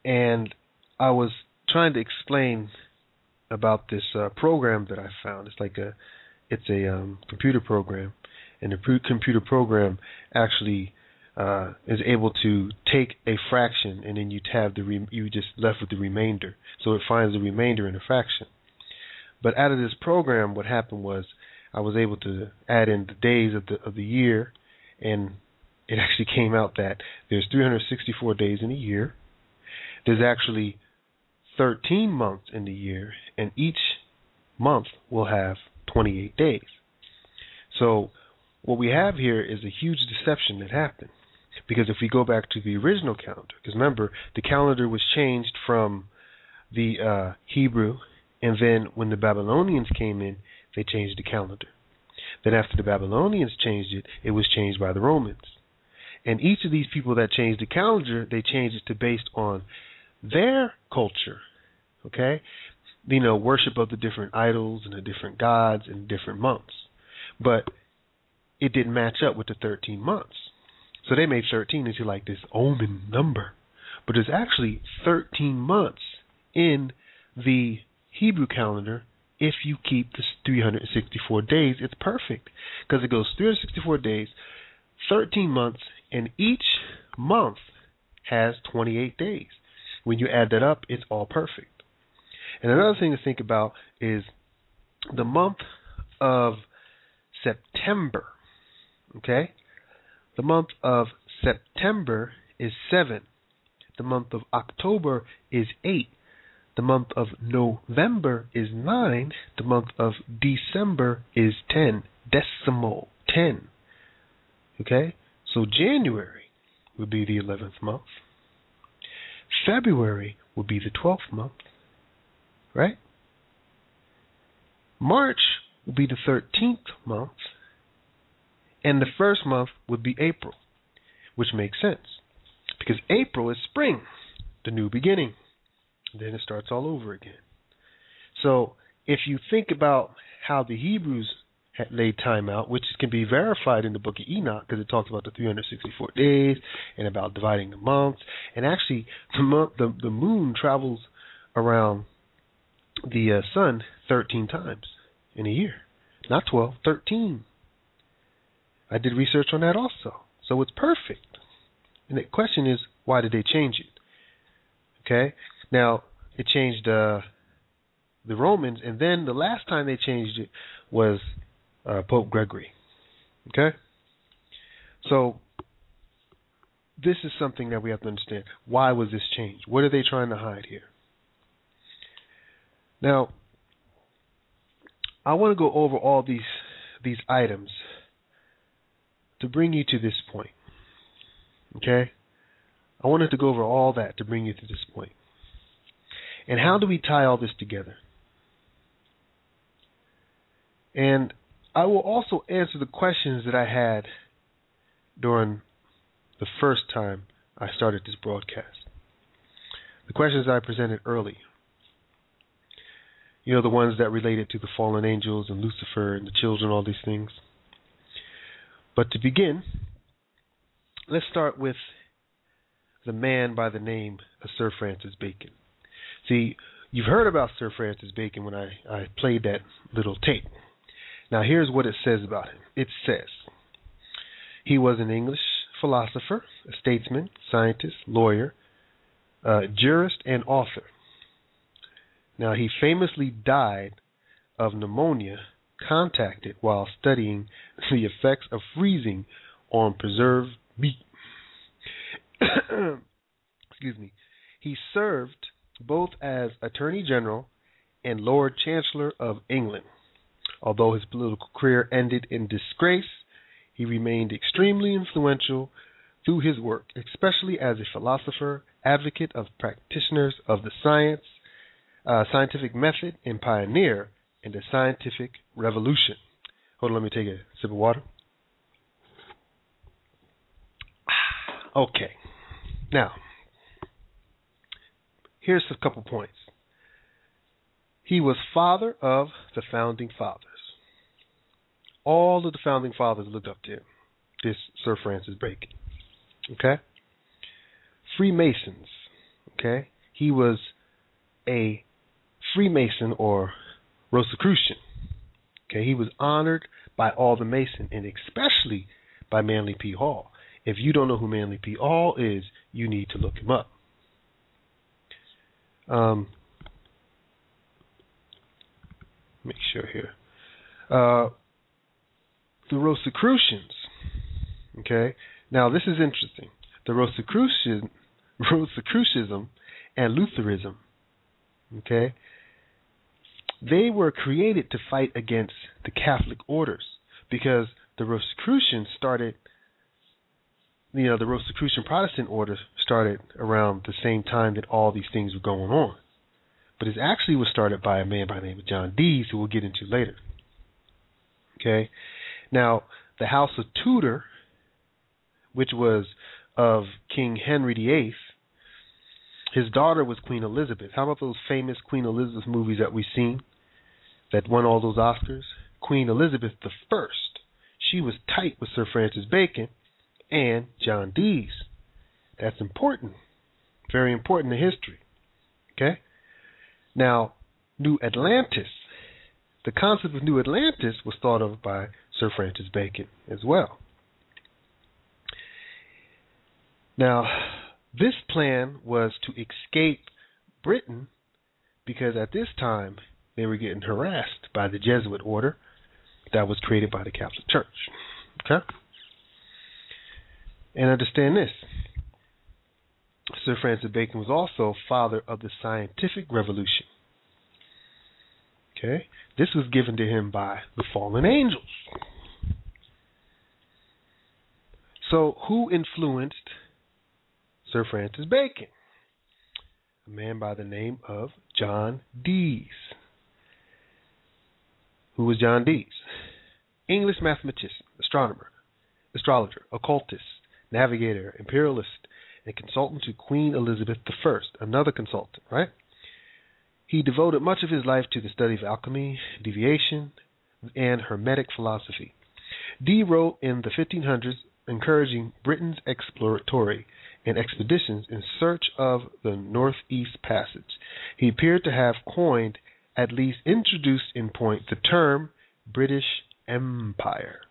and I was trying to explain about this uh, program that I found. It's like a it's a um, computer program, and the computer program actually uh, is able to take a fraction, and then you have the re- you just left with the remainder. So it finds the remainder in a fraction. But out of this program, what happened was I was able to add in the days of the of the year, and it actually came out that there's 364 days in a year. There's actually 13 months in the year, and each month will have 28 days. So what we have here is a huge deception that happened. Because if we go back to the original calendar, because remember, the calendar was changed from the uh, Hebrew, and then when the Babylonians came in, they changed the calendar. Then after the Babylonians changed it, it was changed by the Romans. And each of these people that changed the calendar, they changed it to based on their culture. Okay? You know, worship of the different idols and the different gods and different months. But it didn't match up with the 13 months. So they made 13 into like this omen number. But there's actually 13 months in the Hebrew calendar if you keep the 364 days. It's perfect because it goes 364 days, 13 months, and each month has 28 days. When you add that up, it's all perfect. And another thing to think about is the month of September. Okay? The month of September is 7. The month of October is 8. The month of November is 9. The month of December is 10. Decimal 10. Okay? So January would be the 11th month. February would be the 12th month. Right? March will be the 13th month. And the first month would be April, which makes sense. Because April is spring, the new beginning. Then it starts all over again. So if you think about how the Hebrews had laid time out, which can be verified in the book of Enoch because it talks about the 364 days and about dividing the months. And actually, the month, the, the moon travels around the uh, sun 13 times in a year, not 12, 13. I did research on that also, so it's perfect. And the question is, why did they change it? Okay, now it changed uh, the Romans, and then the last time they changed it was uh, Pope Gregory. Okay? So this is something that we have to understand. Why was this changed? What are they trying to hide here? Now, I want to go over all these these items to bring you to this point. Okay? I wanted to go over all that to bring you to this point. And how do we tie all this together? And I will also answer the questions that I had during the first time I started this broadcast. The questions I presented early. You know, the ones that related to the fallen angels and Lucifer and the children, all these things. But to begin, let's start with the man by the name of Sir Francis Bacon. See, you've heard about Sir Francis Bacon when I, I played that little tape. Now, here's what it says about him it says he was an English philosopher, a statesman, scientist, lawyer, uh, jurist, and author. Now, he famously died of pneumonia contacted while studying the effects of freezing on preserved meat. Excuse me. He served both as Attorney General and Lord Chancellor of England. Although his political career ended in disgrace, he remained extremely influential through his work, especially as a philosopher, advocate of practitioners of the science, uh, scientific method, and pioneer in the scientific revolution. Hold on, let me take a sip of water. Okay. Now, here's a couple points. He was father of the founding fathers. All of the founding fathers looked up to him, this Sir Francis Bacon. Okay? Freemasons. Okay? He was a Freemason or Rosicrucian. Okay, he was honored by all the Mason and especially by Manly P. Hall. If you don't know who Manly P. Hall is, you need to look him up. Um, make sure here. Uh, the Rosicrucians. Okay, now this is interesting. The Rosicrucian, Rosicrucism and Lutheranism. Okay, they were created to fight against the Catholic orders because the Rosicrucians started you know, the Rosicrucian Protestant order started around the same time that all these things were going on. But it actually was started by a man by the name of John Dees, who we'll get into later. Okay? Now, the House of Tudor, which was of King Henry VIII, his daughter was Queen Elizabeth. How about those famous Queen Elizabeth movies that we've seen that won all those Oscars? Queen Elizabeth First. She was tight with Sir Francis Bacon and John Dees. That's important. Very important in history. Okay? Now, New Atlantis. The concept of New Atlantis was thought of by Sir Francis Bacon as well. Now, this plan was to escape Britain because at this time they were getting harassed by the Jesuit order that was created by the Catholic Church. Okay? And understand this Sir Francis Bacon was also father of the scientific revolution. Okay? This was given to him by the fallen angels. So, who influenced Sir Francis Bacon? A man by the name of John Dees. Who was John Dees? English mathematician, astronomer, astrologer, occultist, navigator, imperialist, and consultant to Queen Elizabeth I, another consultant, right? He devoted much of his life to the study of alchemy, divination, and Hermetic philosophy. Dee wrote in the 1500s encouraging Britain's exploratory and expeditions in search of the Northeast Passage. He appeared to have coined, at least introduced in point, the term British Empire.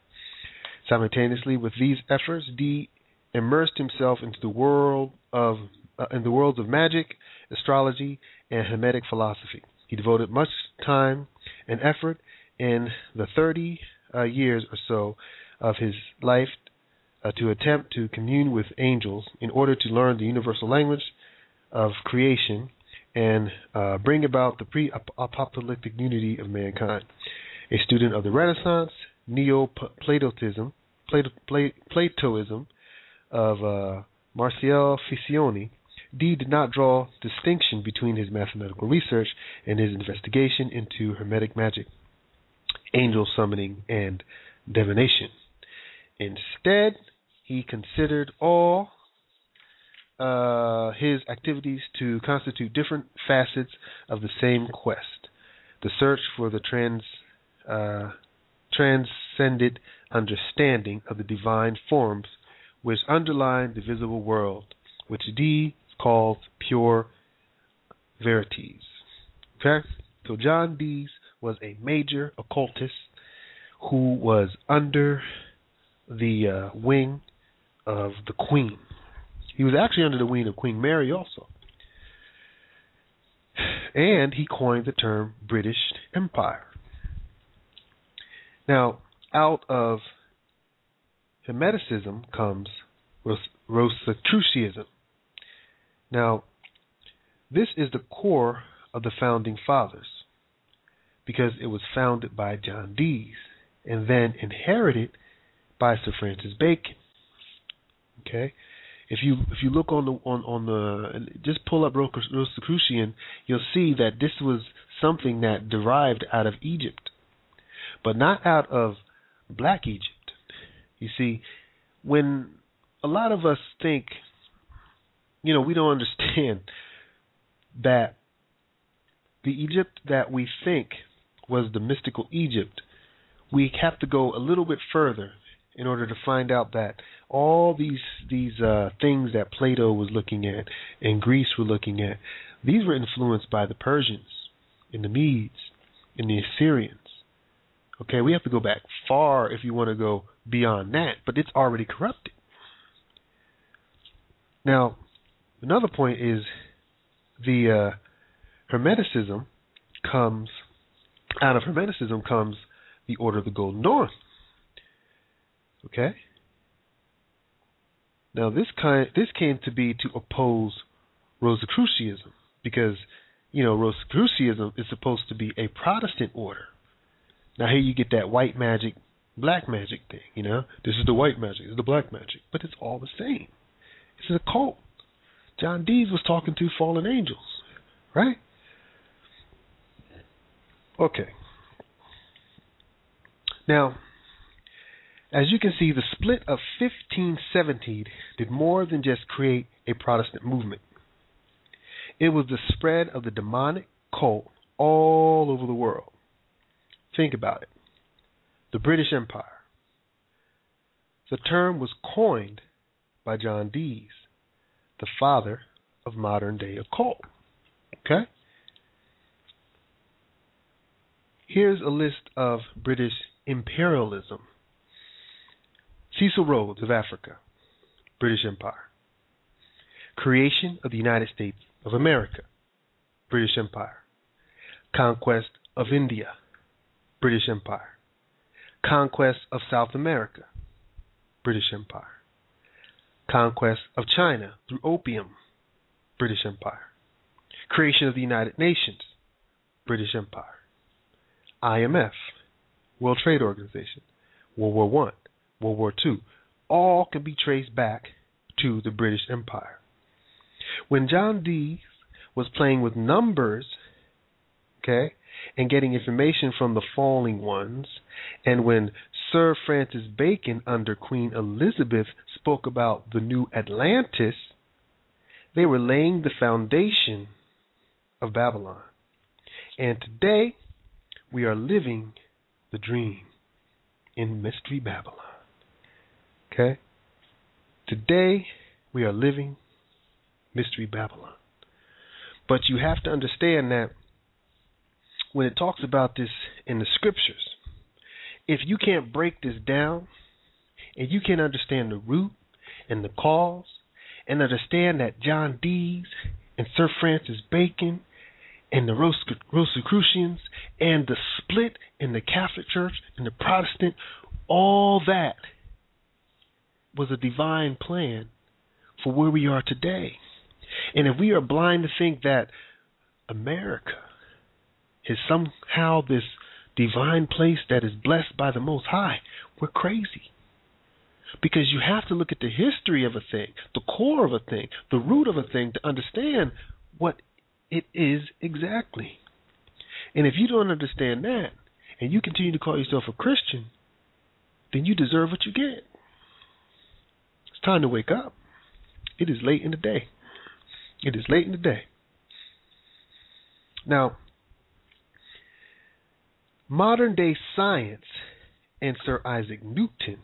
Simultaneously with these efforts, Dee immersed himself into the world of uh, in the worlds of magic, astrology, and Hermetic philosophy. He devoted much time and effort in the 30 uh, years or so of his life uh, to attempt to commune with angels in order to learn the universal language of creation and uh, bring about the pre-apocalyptic unity of mankind. A student of the Renaissance, Neo-Platonism, Platoism, of uh, Marcel Ficcioni, Dee did not draw distinction between his mathematical research and his investigation into Hermetic magic, angel summoning, and divination. Instead, he considered all uh, his activities to constitute different facets of the same quest the search for the trans, uh, transcended understanding of the divine forms which underlie the visible world, which Dee calls pure verities. Okay? So John Dees was a major occultist who was under the uh, wing of the Queen. He was actually under the wing of Queen Mary also. And he coined the term British Empire. Now, out of Hermeticism comes Rosicrucianism. Now, this is the core of the founding fathers because it was founded by John Dees and then inherited by Sir Francis Bacon. Okay, if you if you look on the on on the just pull up Rosicrucian, you'll see that this was something that derived out of Egypt, but not out of Black Egypt. You see, when a lot of us think, you know, we don't understand that the Egypt that we think was the mystical Egypt, we have to go a little bit further in order to find out that all these these uh, things that Plato was looking at and Greece were looking at, these were influenced by the Persians and the Medes and the Assyrians. Okay, we have to go back far if you want to go beyond that, but it's already corrupted. Now, another point is the uh, Hermeticism comes out of Hermeticism comes the Order of the Golden Dawn. Okay. Now this kind this came to be to oppose Rosicrucianism because you know, Rosicrucianism is supposed to be a Protestant order. Now here you get that white magic, black magic thing. You know, this is the white magic, this is the black magic, but it's all the same. It's a cult. John Dees was talking to fallen angels, right? Okay. Now, as you can see, the split of 1517 did more than just create a Protestant movement. It was the spread of the demonic cult all over the world. Think about it. The British Empire. The term was coined by John Dees, the father of modern day occult. Okay? Here's a list of British imperialism. Cecil Rhodes of Africa, British Empire. Creation of the United States of America, British Empire. Conquest of India, British Empire. Conquest of South America, British Empire. Conquest of China through opium, British Empire. Creation of the United Nations, British Empire. IMF, World Trade Organization, World War One, World War II, all can be traced back to the British Empire. When John Dee was playing with numbers, okay, and getting information from the falling ones, and when Sir Francis Bacon under Queen Elizabeth spoke about the new Atlantis, they were laying the foundation of Babylon. And today, we are living the dream in Mystery Babylon. Okay? Today, we are living Mystery Babylon. But you have to understand that when it talks about this in the scriptures, if you can't break this down and you can't understand the root and the cause and understand that John Dees and Sir Francis Bacon and the Rosicrucians and the split in the Catholic Church and the Protestant, all that was a divine plan for where we are today. And if we are blind to think that America is somehow this divine place that is blessed by the Most High, we're crazy. Because you have to look at the history of a thing, the core of a thing, the root of a thing to understand what it is exactly. And if you don't understand that, and you continue to call yourself a Christian, then you deserve what you get. Time to wake up. It is late in the day. It is late in the day. Now, modern day science and Sir Isaac Newton.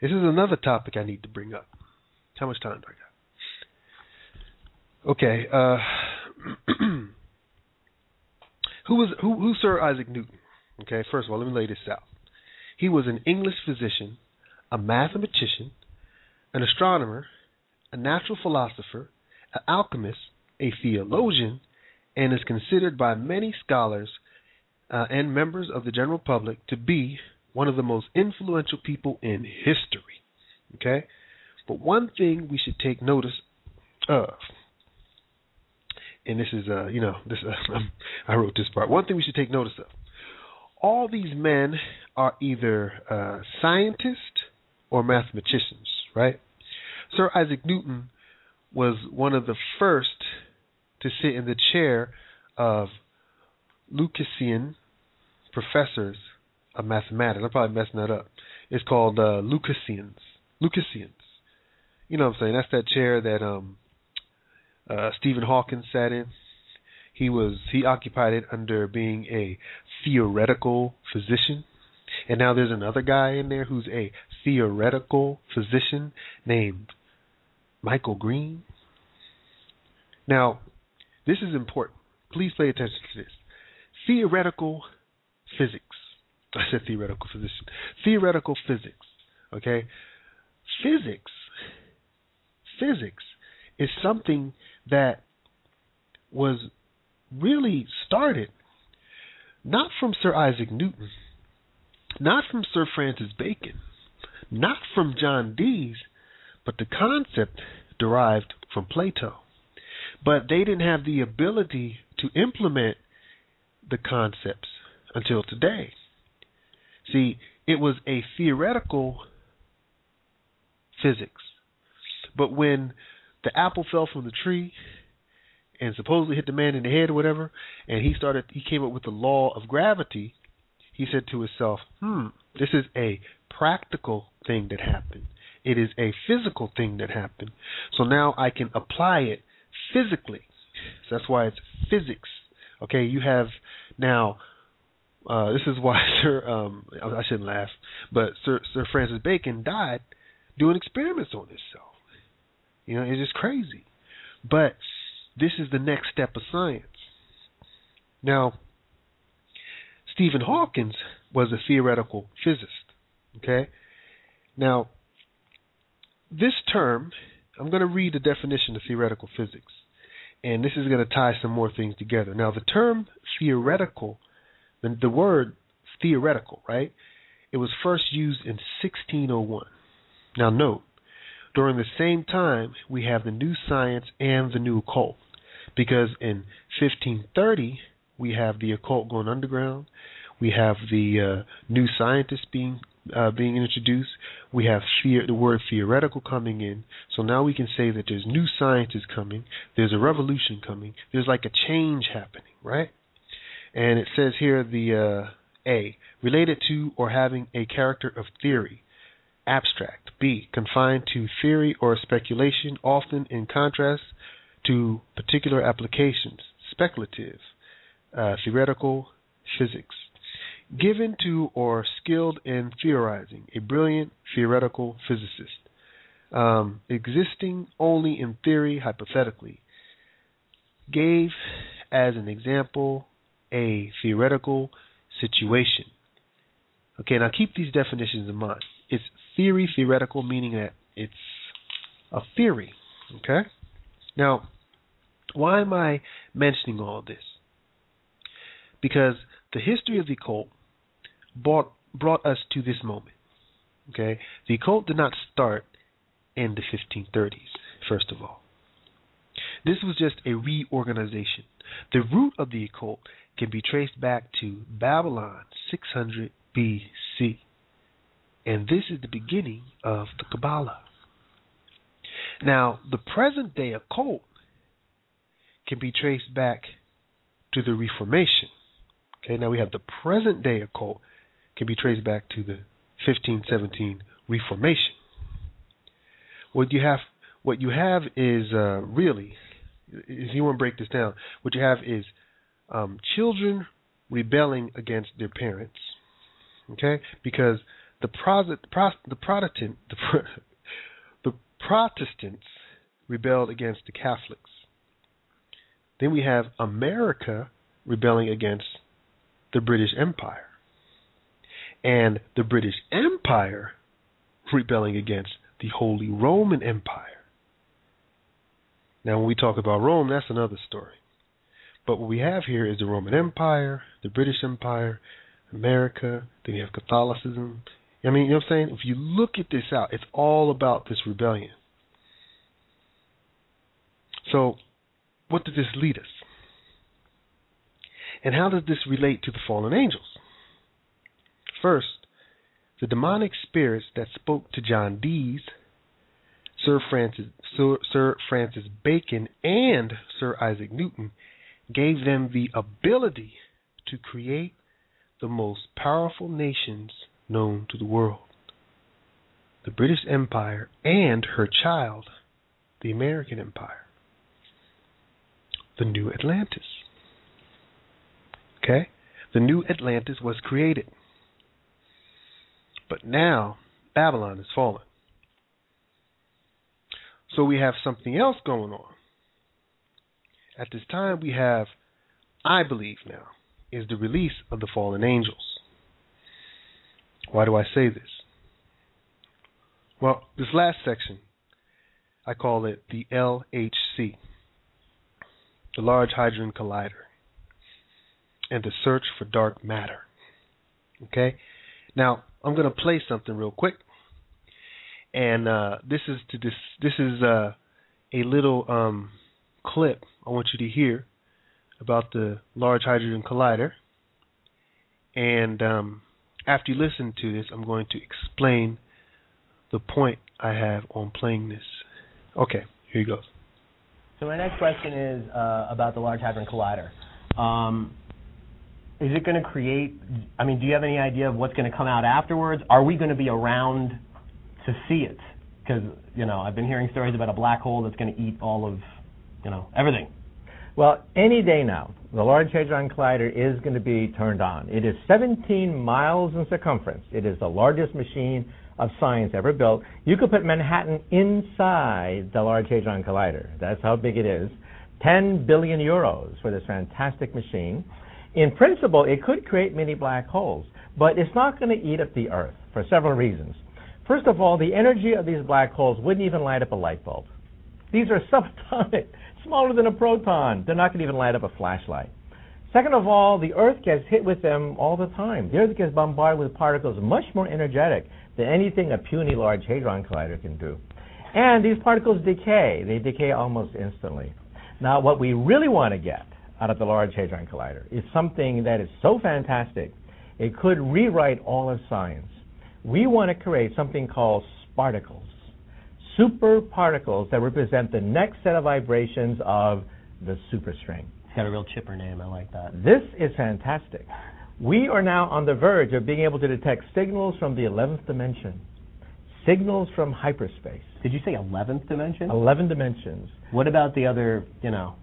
This is another topic I need to bring up. How much time do I got? Okay. Uh, who was who? Who's Sir Isaac Newton? Okay. First of all, let me lay this out. He was an English physician, a mathematician, an astronomer, a natural philosopher, an alchemist, a theologian, and is considered by many scholars uh, and members of the general public to be one of the most influential people in history. Okay? But one thing we should take notice of and this is uh you know this uh, I wrote this part. One thing we should take notice of: all these men are either uh, scientists or mathematicians, right? Sir Isaac Newton was one of the first to sit in the chair of Lucasian professors of mathematics. I'm probably messing that up. It's called uh, Lucasians. Lucasians. You know what I'm saying? That's that chair that um uh, Stephen Hawking sat in. He was he occupied it under being a theoretical physician, and now there's another guy in there who's a theoretical physician named Michael Green. Now, this is important. Please pay attention to this. Theoretical physics. I said theoretical physician. Theoretical physics. Okay? Physics. Physics is something that was really started not from Sir Isaac Newton, not from Sir Francis Bacon, not from John Dees, but the concept derived from Plato. But they didn't have the ability to implement the concepts until today. See, it was a theoretical physics. But when the apple fell from the tree and supposedly hit the man in the head or whatever, and he started he came up with the law of gravity, he said to himself, "Hmm, this is a practical thing that happened. It is a physical thing that happened. So now I can apply it physically. So that's why it's physics. Okay, you have now uh, this is why Sir um, I shouldn't laugh, but Sir Sir Francis Bacon died doing experiments on himself. You know, it's just crazy. But this is the next step of science. Now, Stephen Hawkins was a theoretical physicist. Okay? Now, this term, I'm going to read the definition of theoretical physics, and this is going to tie some more things together. Now, the term theoretical, the, the word theoretical, right? It was first used in 1601. Now, note, during the same time, we have the new science and the new occult. Because in 1530, we have the occult going underground. We have the uh, new scientists being uh, being introduced. We have the-, the word theoretical coming in. So now we can say that there's new sciences coming. There's a revolution coming. There's like a change happening, right? And it says here the uh, A related to or having a character of theory abstract. B. Confined to theory or speculation, often in contrast to particular applications. Speculative, uh, theoretical physics. Given to or skilled in theorizing, a brilliant theoretical physicist. Um, existing only in theory, hypothetically. Gave as an example a theoretical situation. Okay, now keep these definitions in mind. It's theory theoretical, meaning that it's a theory. Okay? Now, why am I mentioning all this? Because the history of the occult brought, brought us to this moment. Okay? The occult did not start in the 1530s, first of all. This was just a reorganization. The root of the occult can be traced back to Babylon 600 BC. And this is the beginning of the Kabbalah. Now, the present day occult can be traced back to the Reformation. Okay, now we have the present day occult can be traced back to the 1517 Reformation. What you have, what you have is uh, really, if you want to break this down, what you have is um, children rebelling against their parents. Okay, because the the Protestant the, the Protestants rebelled against the Catholics. Then we have America rebelling against the British Empire. And the British Empire rebelling against the Holy Roman Empire. Now, when we talk about Rome, that's another story. But what we have here is the Roman Empire, the British Empire, America, then you have Catholicism, I mean, you know what I'm saying? If you look at this out, it's all about this rebellion. So, what did this lead us? And how does this relate to the fallen angels? First, the demonic spirits that spoke to John Dees, Sir Francis, Sir, Sir Francis Bacon, and Sir Isaac Newton gave them the ability to create the most powerful nations known to the world the British Empire and her child, the American Empire, the New Atlantis. Okay? The New Atlantis was created. But now Babylon has fallen. So we have something else going on. At this time, we have, I believe now, is the release of the fallen angels. Why do I say this? Well, this last section, I call it the LHC, the Large Hadron Collider, and the search for dark matter. Okay? Now, I'm going to play something real quick. And uh, this is to this this is uh, a little um, clip I want you to hear about the Large Hadron Collider. And um, after you listen to this, I'm going to explain the point I have on playing this. Okay, here he goes. So my next question is uh, about the Large Hadron Collider. Um, is it going to create? I mean, do you have any idea of what's going to come out afterwards? Are we going to be around to see it? Because you know, I've been hearing stories about a black hole that's going to eat all of, you know, everything. Well, any day now, the Large Hadron Collider is going to be turned on. It is 17 miles in circumference. It is the largest machine of science ever built. You could put Manhattan inside the Large Hadron Collider. That's how big it is. 10 billion euros for this fantastic machine. In principle, it could create many black holes, but it's not going to eat up the Earth for several reasons. First of all, the energy of these black holes wouldn't even light up a light bulb. These are subatomic, smaller than a proton. They're not going to even light up a flashlight. Second of all, the Earth gets hit with them all the time. The Earth gets bombarded with particles much more energetic than anything a puny Large Hadron Collider can do. And these particles decay. They decay almost instantly. Now, what we really want to get out of the Large Hadron Collider is something that is so fantastic, it could rewrite all of science. We want to create something called sparticles, super particles that represent the next set of vibrations of the superstring. It's got a real chipper name. I like that. This is fantastic. We are now on the verge of being able to detect signals from the 11th dimension, signals from hyperspace. Did you say 11th dimension? 11 dimensions. What about the other, you know,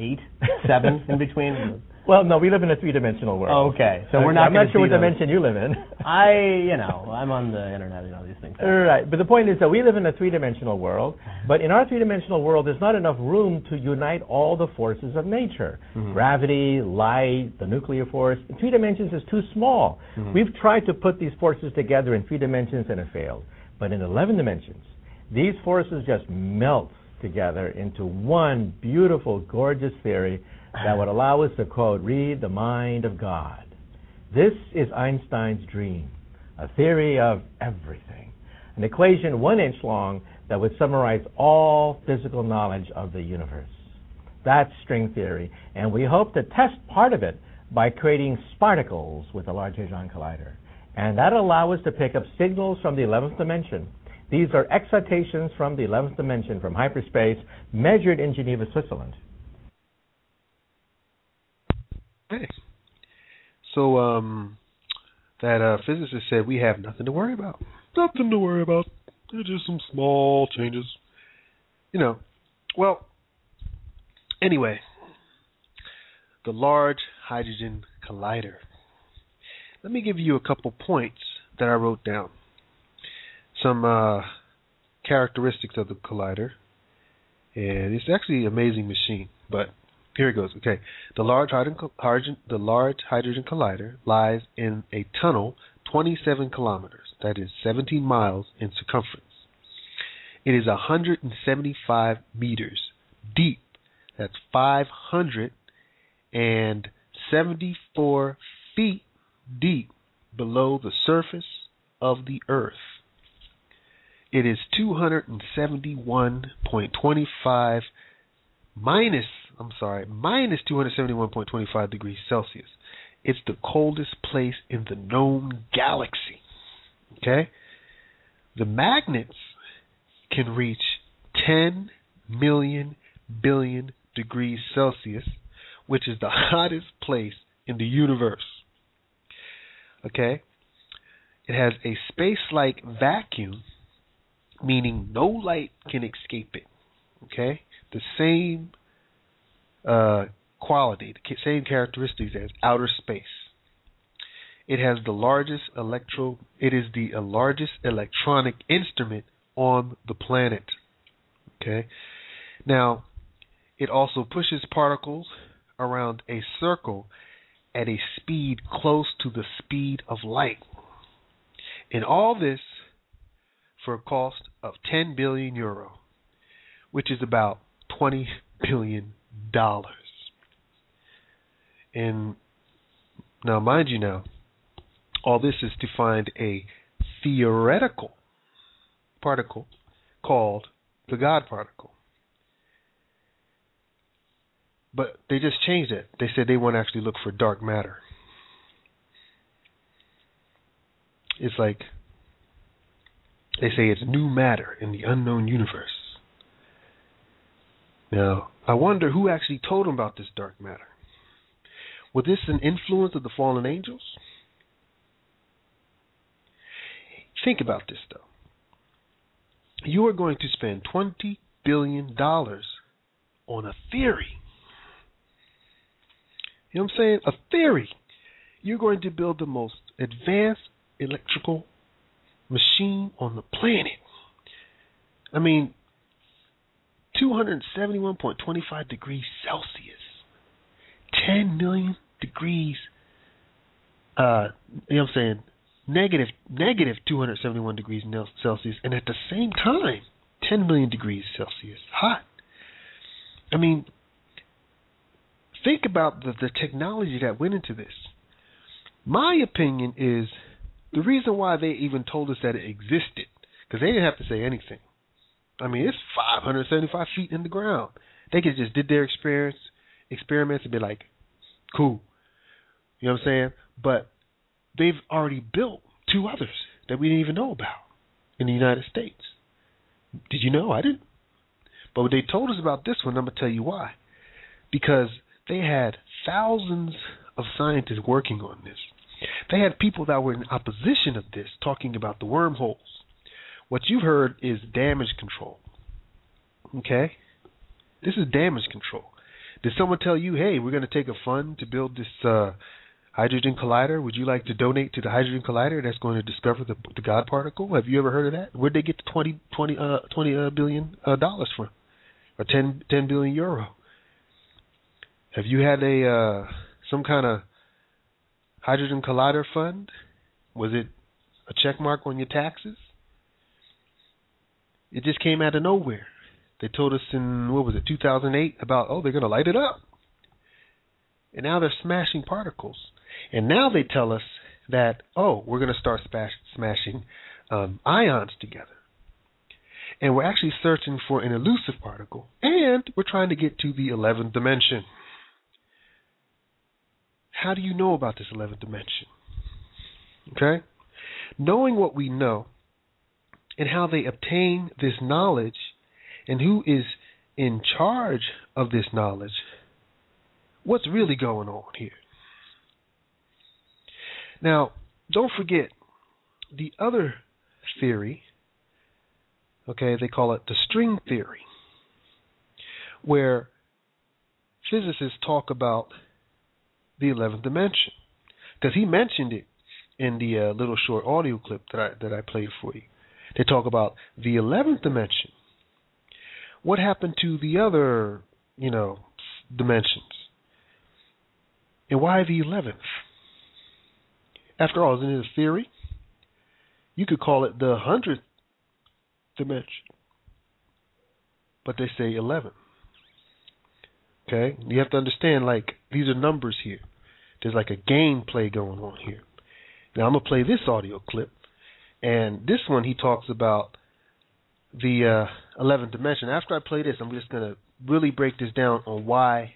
eight, seven in between? Well, no, we live in a three-dimensional world. Okay, so we're not. I'm not sure what dimension you live in. I, you know, I'm on the internet. and all these things. Right, but the point is that we live in a three-dimensional world, but in our three-dimensional world, there's not enough room to unite all the forces of nature: Mhm. gravity, light, the nuclear force. Three dimensions is too small. Mhm. We've tried to put these forces together in three dimensions and it failed. But in 11 dimensions, these forces just melt together into one beautiful, gorgeous theory that would allow us to quote, read the mind of God. This is Einstein's dream, a theory of everything, an equation one inch long that would summarize all physical knowledge of the universe. That's string theory, and we hope to test part of it by creating sparticles with the Large Hadron Collider. And that'll allow us to pick up signals from the 11th dimension. These are excitations from the 11th dimension, from hyperspace, measured in Geneva, Switzerland. Okay. So um, that uh, physicist said we have nothing to worry about. Nothing to worry about. They're just some small changes. You know. Well. Anyway, the Large Hydrogen Collider. Let me give you a couple points that I wrote down. Some uh, characteristics of the collider, and it's actually an amazing machine. But here it goes. Okay, the large hydrogen, the large hydrogen collider lies in a tunnel 27 kilometers. That is 17 miles in circumference. It is 175 meters deep. That's 574 feet deep below the surface of the earth. It is 271.25 minus, I'm sorry, minus 271.25 degrees Celsius. It's the coldest place in the known galaxy. Okay? The magnets can reach 10 million billion degrees Celsius, which is the hottest place in the universe. Okay? It has a space like vacuum, meaning no light can escape it. Okay? The same uh, quality, the same characteristics as outer space. It has the largest electro it is the uh, largest electronic instrument on the planet. Okay? Now, it also pushes particles around a circle at a speed close to the speed of light. And all this for a cost of 10 billion euro, which is about 20 billion dollars. And now, mind you, now, all this is to find a theoretical particle called the God particle. But they just changed it. They said they want to actually look for dark matter. It's like they say it's new matter in the unknown universe. Now, I wonder who actually told them about this dark matter. Was this an influence of the fallen angels? Think about this, though. You are going to spend $20 billion on a theory. You know what I'm saying? A theory. You're going to build the most advanced electrical machine on the planet. I mean, 271.25 degrees Celsius. 10 million degrees uh you know what I'm saying negative negative 271 degrees Celsius and at the same time 10 million degrees Celsius hot I mean think about the, the technology that went into this my opinion is the reason why they even told us that it existed because they didn't have to say anything I mean it's 575 feet in the ground they could just did their experience experiments and be like cool you know what I'm saying? But they've already built two others that we didn't even know about in the United States. Did you know? I didn't. But when they told us about this one, I'm going to tell you why. Because they had thousands of scientists working on this. They had people that were in opposition of this talking about the wormholes. What you've heard is damage control. Okay? This is damage control. Did someone tell you, hey, we're going to take a fund to build this uh, Hydrogen Collider. Would you like to donate to the Hydrogen Collider that's going to discover the, the God particle? Have you ever heard of that? Where'd they get the 20, 20, uh, 20 uh, billion uh, dollars from? Or 10, 10 billion euro? Have you had a uh, some kind of Hydrogen Collider fund? Was it a check mark on your taxes? It just came out of nowhere. They told us in what was it, 2008, about oh they're going to light it up, and now they're smashing particles. And now they tell us that, oh, we're going to start smash, smashing um, ions together. And we're actually searching for an elusive particle, and we're trying to get to the 11th dimension. How do you know about this 11th dimension? Okay? Knowing what we know and how they obtain this knowledge and who is in charge of this knowledge, what's really going on here? Now, don't forget the other theory, okay, they call it the string theory, where physicists talk about the 11th dimension. Because he mentioned it in the uh, little short audio clip that I, that I played for you. They talk about the 11th dimension. What happened to the other, you know, dimensions? And why the 11th? After all, isn't it a theory? You could call it the hundredth dimension, but they say eleven. Okay, you have to understand like these are numbers here. There's like a game play going on here. Now I'm gonna play this audio clip, and this one he talks about the uh, 11th dimension. After I play this, I'm just gonna really break this down on why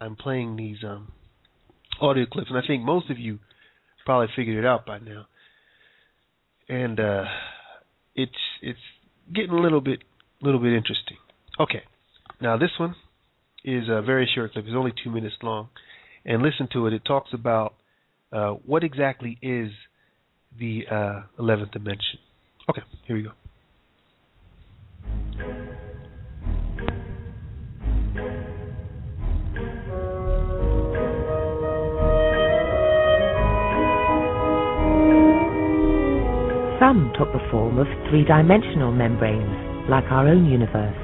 I'm playing these um, audio clips, and I think most of you probably figured it out by now. And uh, it's it's getting a little bit little bit interesting. Okay, now this one is a very short clip. It's only two minutes long, and listen to it. It talks about uh, what exactly is the uh, eleventh dimension. Okay, here we go. Some took the form of three-dimensional membranes, like our own universe.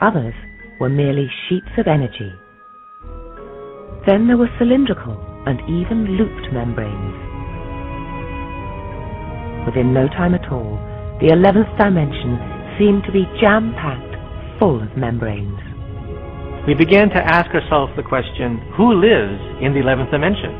Others were merely sheets of energy. Then there were cylindrical and even looped membranes. Within no time at all, the 11th dimension seemed to be jam-packed full of membranes. We began to ask ourselves the question, who lives in the 11th dimension?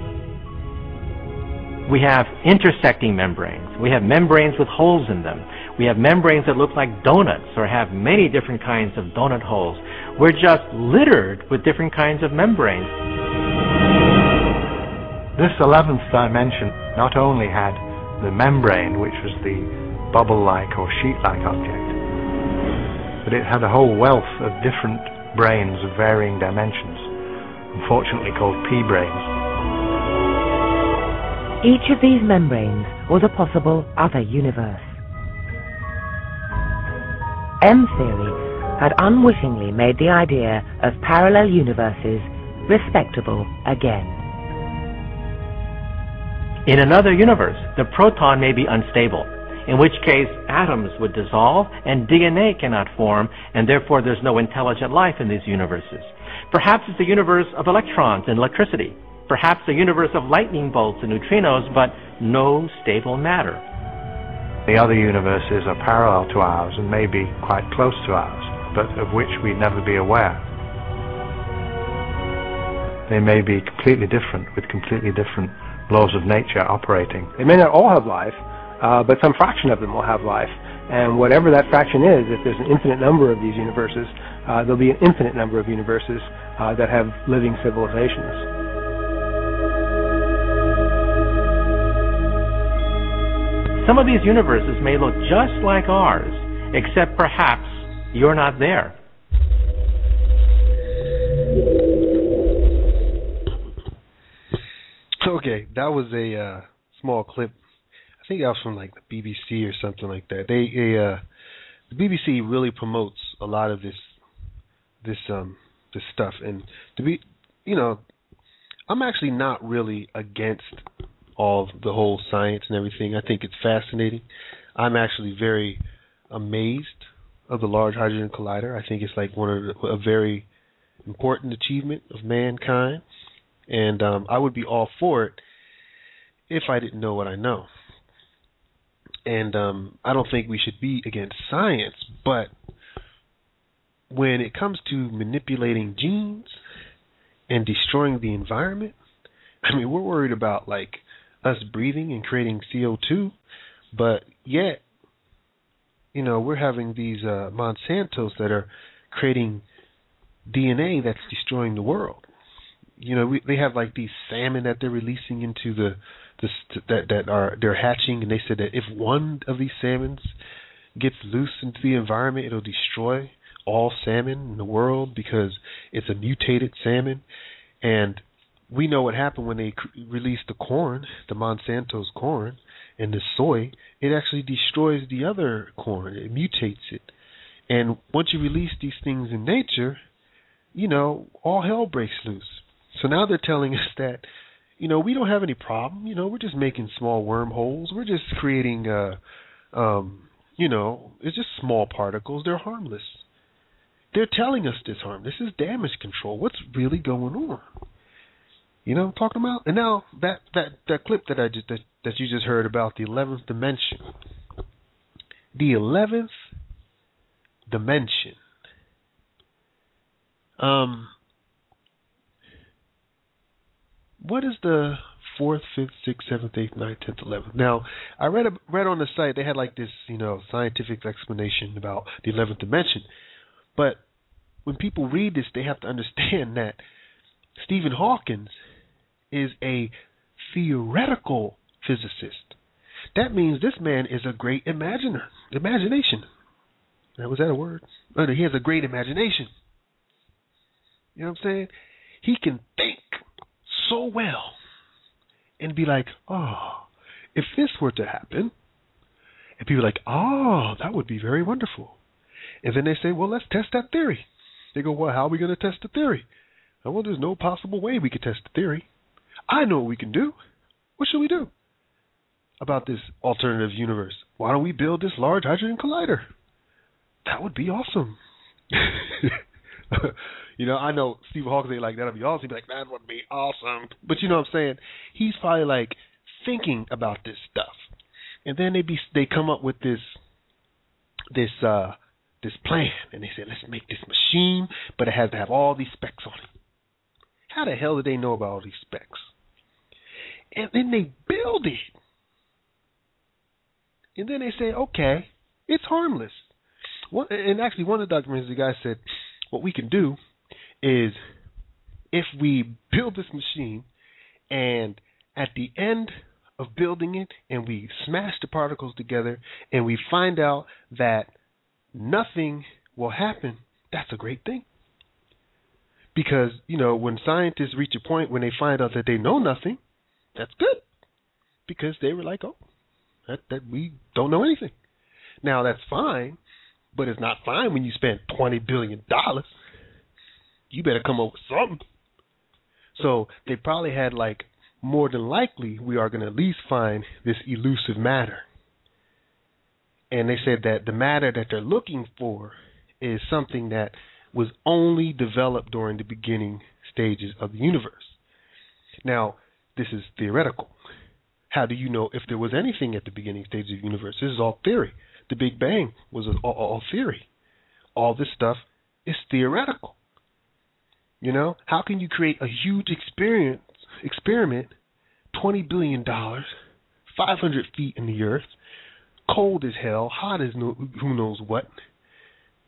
We have intersecting membranes. We have membranes with holes in them. We have membranes that look like donuts or have many different kinds of donut holes. We're just littered with different kinds of membranes. This 11th dimension not only had the membrane, which was the bubble-like or sheet-like object, but it had a whole wealth of different branes of varying dimensions, unfortunately called p-branes. Each of these membranes was a possible other universe. M theory had unwittingly made the idea of parallel universes respectable again. In another universe, the proton may be unstable, in which case atoms would dissolve and DNA cannot form, and therefore there's no intelligent life in these universes. Perhaps it's a universe of electrons and electricity. Perhaps a universe of lightning bolts and neutrinos, but no stable matter. The other universes are parallel to ours and may be quite close to ours, but of which we'd never be aware. They may be completely different, with completely different laws of nature operating. They may not all have life, uh, but some fraction of them will have life. And whatever that fraction is, if there's an infinite number of these universes, uh, there'll be an infinite number of universes uh, that have living civilizations. Some of these universes may look just like ours, except perhaps you're not there. Okay, that was a uh, small clip. I think that was from like the BBC or something like that. They, they uh, the BBC really promotes a lot of this, this um, this stuff. And to be, you know, I'm actually not really against all the whole science and everything. I think it's fascinating. I'm actually very amazed of the Large Hadron Collider. I think it's like one of the, a very important achievement of mankind, and um, I would be all for it if I didn't know what I know. And um, I don't think we should be against science, but when it comes to manipulating genes and destroying the environment, I mean, we're worried about like us breathing and creating CO2, but yet, you know, we're having these uh, Monsantos that are creating DNA that's destroying the world. You know, we, they have like these salmon that they're releasing into the, the that that are they're hatching, and they said that if one of these salmons gets loose into the environment, it'll destroy all salmon in the world because it's a mutated salmon, and we know what happened when they released the corn, the Monsanto's corn, and the soy. It actually destroys the other corn. It mutates it. And once you release these things in nature, you know, all hell breaks loose. So now they're telling us that, you know, we don't have any problem. You know, we're just making small wormholes. We're just creating, uh, um, you know, it's just small particles. They're harmless. They're telling us this harm. This is damage control. What's really going on? You know what I'm talking about? And now that that that clip that I just that, that you just heard about the eleventh dimension. The eleventh dimension. Um what is the fourth, fifth, sixth, seventh, eighth, ninth, tenth, eleventh? Now, I read a, read on the site they had like this, you know, scientific explanation about the eleventh dimension. But when people read this, they have to understand that Stephen Hawkins is a theoretical physicist. That means this man is a great imaginer. Imagination. Was that a word? Oh, he has a great imagination. You know what I'm saying? He can think so well and be like, oh, if this were to happen, and people are like, oh, that would be very wonderful. And then they say, well, let's test that theory. They go, well, how are we going to test the theory? Oh, well, there's no possible way we could test the theory. I know what we can do. What should we do about this alternative universe? Why don't we build this large hydrogen collider? That would be awesome. you know, I know Steve Hawkins ain't like that'd be awesome. He'd be like, that would be awesome. But you know what I'm saying? He's probably like thinking about this stuff. And then they be they come up with this this uh this plan and they say, Let's make this machine, but it has to have all these specs on it. How the hell do they know about all these specs? And then they build it. And then they say, okay, it's harmless. And actually, one of the documents, the guy said, what we can do is if we build this machine and at the end of building it and we smash the particles together and we find out that nothing will happen, that's a great thing. Because, you know, when scientists reach a point when they find out that they know nothing, that's good. Because they were like, oh, that, that we don't know anything. Now that's fine, but it's not fine when you spend twenty billion dollars. You better come up with something. So they probably had like more than likely we are going to at least find this elusive matter. And they said that the matter that they're looking for is something that was only developed during the beginning stages of the universe. Now, this is theoretical. How do you know if there was anything at the beginning stages of the universe? This is all theory. The Big Bang was all, all theory. All this stuff is theoretical. You know, how can you create a huge experience experiment, twenty billion dollars, five hundred feet in the earth, cold as hell, hot as no, who knows what?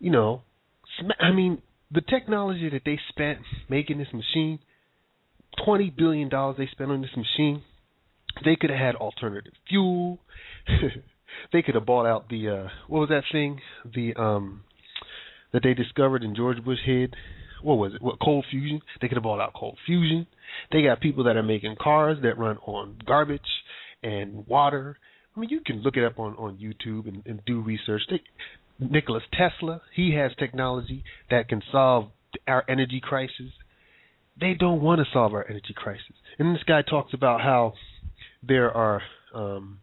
You know, sm- I mean, the technology that they spent making this machine, twenty billion dollars they spent on this machine, they could have had alternative fuel. they could have bought out the uh what was that thing? The um that they discovered in George Bush head. What was it? What cold fusion? They could have bought out cold fusion. They got people that are making cars that run on garbage and water. I mean, you can look it up on on YouTube and, and do research. They, Nicholas Tesla, he has technology that can solve our energy crisis. They don't want to solve our energy crisis. And this guy talks about how there are um,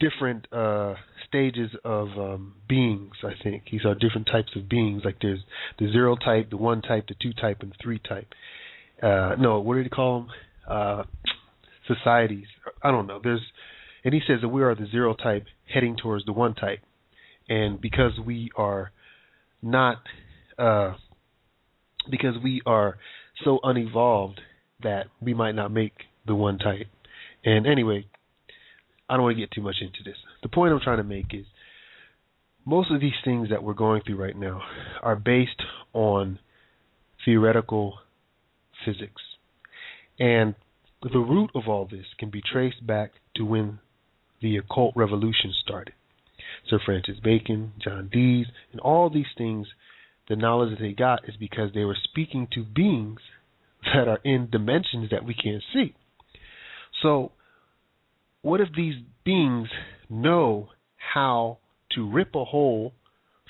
different uh, stages of um, beings. I think these are different types of beings. Like there's the zero type, the one type, the two type, and the three type. Uh, no, what did he call them? Uh, societies. I don't know. There's, and he says that we are the zero type heading towards the one type, and because we are not, uh, because we are so unevolved that we might not make the one type. And anyway, I don't want to get too much into this. The point I'm trying to make is most of these things that we're going through right now are based on theoretical physics. And the root of all this can be traced back to when the occult revolution started. Sir Francis Bacon, John Dees, and all these things, the knowledge that they got is because they were speaking to beings that are in dimensions that we can't see. So what if these beings know how to rip a hole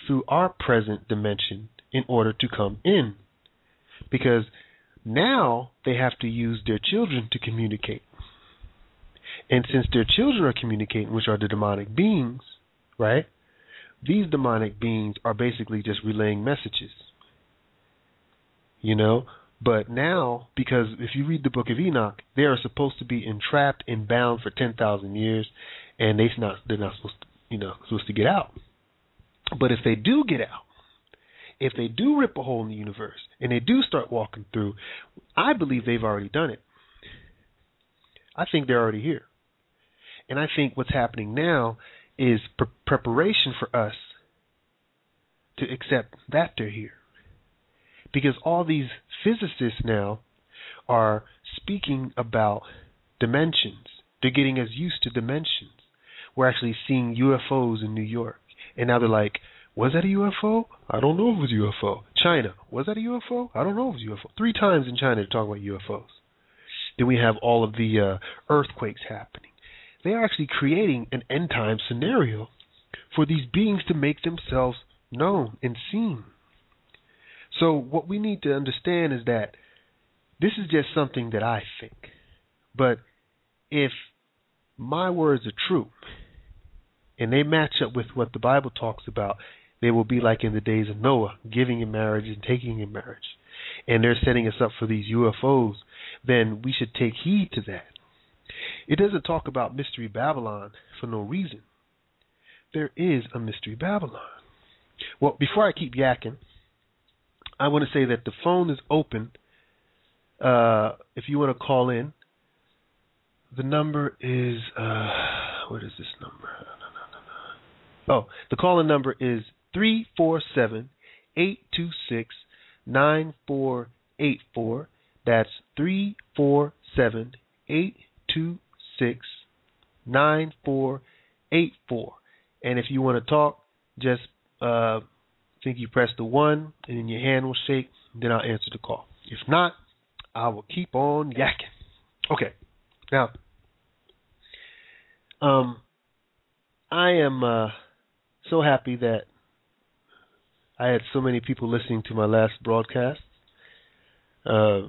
through our present dimension in order to come in? Because now they have to use their children to communicate. And since their children are communicating, which are the demonic beings, right? These demonic beings are basically just relaying messages. You know, but now, because if you read the book of Enoch, they are supposed to be entrapped and bound for ten thousand years, and they not they're not supposed to you know supposed to get out. But if they do get out, if they do rip a hole in the universe and they do start walking through, I believe they've already done it. I think they're already here, and I think what's happening now is pre- preparation for us to accept that they're here because all these physicists now are speaking about dimensions. They're getting us used to dimensions. We're actually seeing UFOs in New York. And now they're like, was that a UFO? I don't know if it was a UFO. China, was that a UFO? I don't know if it was a UFO. Three times in China to talk about UFOs. Then we have all of the uh, earthquakes happening. They are actually creating an end time scenario for these beings to make themselves known and seen. So what we need to understand is that this is just something that I think. But if my words are true and they match up with what the Bible talks about, they will be like in the days of Noah, giving in marriage and taking in marriage. And they're setting us up for these UFOs, then we should take heed to that. It doesn't talk about Mystery Babylon for no reason. There is a Mystery Babylon. Well, before I keep yakking, I want to say that the phone is open. Uh, if you want to call in, the number is uh, what is this number? Oh, the calling number is three four seven eight two six nine four eight four. That's three four seven eight two six nine four eight four. And if you want to talk, just uh, think you press the one and then your hand will shake, then I'll answer the call. If not, I will keep on yakking. Okay. Now, um, I am uh, so happy that I had so many people listening to my last broadcast. Uh,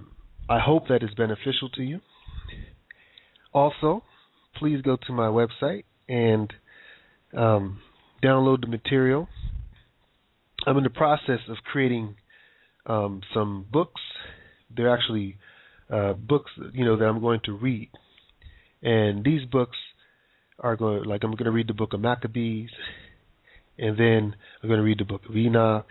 I hope that is beneficial to you. Also, please go to my website and um, download the material. I'm in the process of creating um, some books. They're actually uh, books, you know, that I'm going to read, and these books are going like I'm going to read the book of Maccabees, and then I'm going to read the book of Enoch.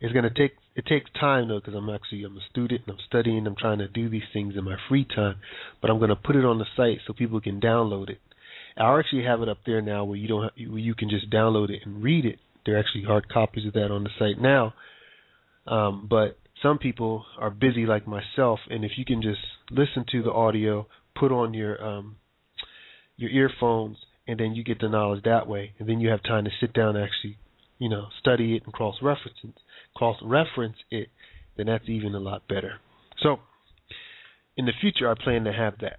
It's going to take it takes time though because I'm actually I'm a student and I'm studying. I'm trying to do these things in my free time, but I'm going to put it on the site so people can download it. I actually have it up there now where you don't have, where you can just download it and read it. There are actually hard copies of that on the site now. Um, but some people are busy like myself, and if you can just listen to the audio, put on your um, your earphones, and then you get the knowledge that way, and then you have time to sit down and actually, you know, study it and cross reference cross reference it, then that's even a lot better. So, in the future, I plan to have that.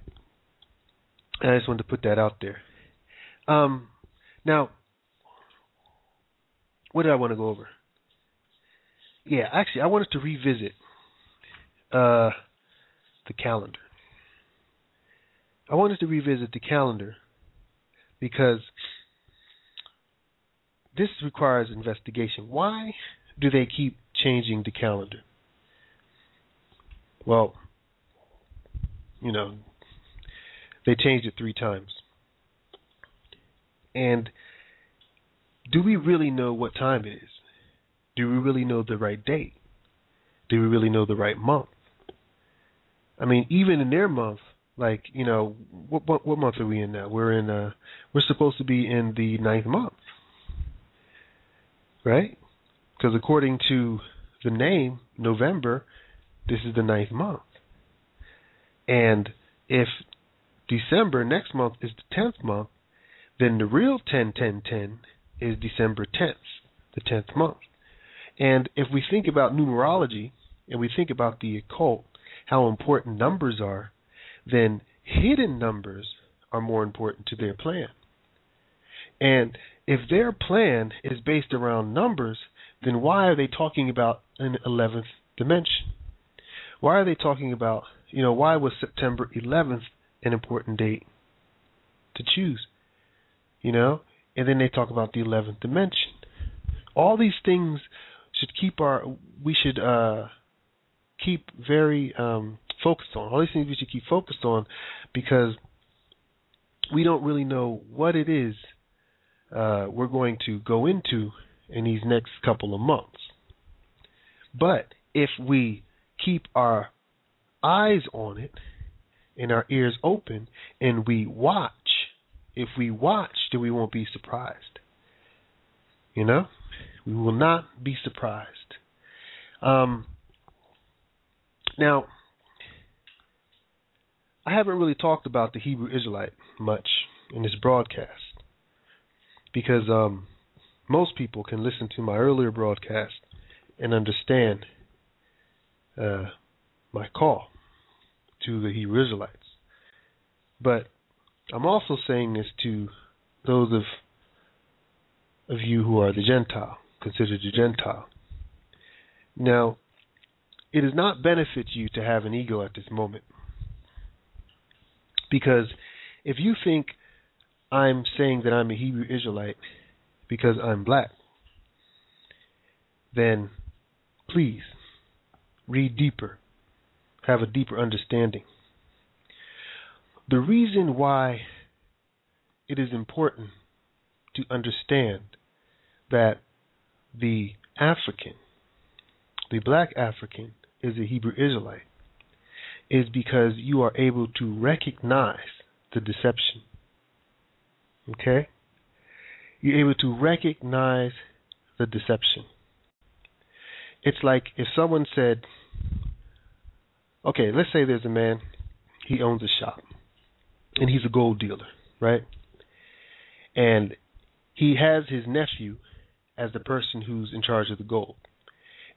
I just wanted to put that out there. Um, now, what did I want to go over? Yeah, actually, I wanted to revisit uh, the calendar. I wanted to revisit the calendar because this requires investigation. Why do they keep changing the calendar? Well, you know, they changed it three times. And do we really know what time it is? Do we really know the right date? Do we really know the right month? I mean, even in their month, like you know, what what, what month are we in now? We're in uh, we're supposed to be in the ninth month, right? Because according to the name November, this is the ninth month, and if December next month is the tenth month, then the real ten ten ten is December tenth, the tenth month. And if we think about numerology and we think about the occult, how important numbers are, then hidden numbers are more important to their plan. And if their plan is based around numbers, then why are they talking about an 11th dimension? Why are they talking about, you know, why was September 11th an important date to choose? You know, and then they talk about the 11th dimension. All these things should keep our we should uh keep very um focused on. All these things we should keep focused on because we don't really know what it is uh, we're going to go into in these next couple of months. But if we keep our eyes on it and our ears open and we watch, if we watch, then we won't be surprised. You know? We will not be surprised. Um, now, I haven't really talked about the Hebrew Israelite much in this broadcast because um, most people can listen to my earlier broadcast and understand uh, my call to the Hebrew Israelites. But I'm also saying this to those of of you who are the Gentile considered the Gentile. Now, it does not benefit you to have an ego at this moment. Because if you think I'm saying that I'm a Hebrew Israelite because I'm black, then please read deeper, have a deeper understanding. The reason why it is important to understand that the African, the black African, is a Hebrew Israelite is because you are able to recognize the deception. Okay? You're able to recognize the deception. it's like if someone said, okay, let's say there's a man, he owns a shop, and he's a gold dealer, right? And he has his nephew as the person who's in charge of the gold.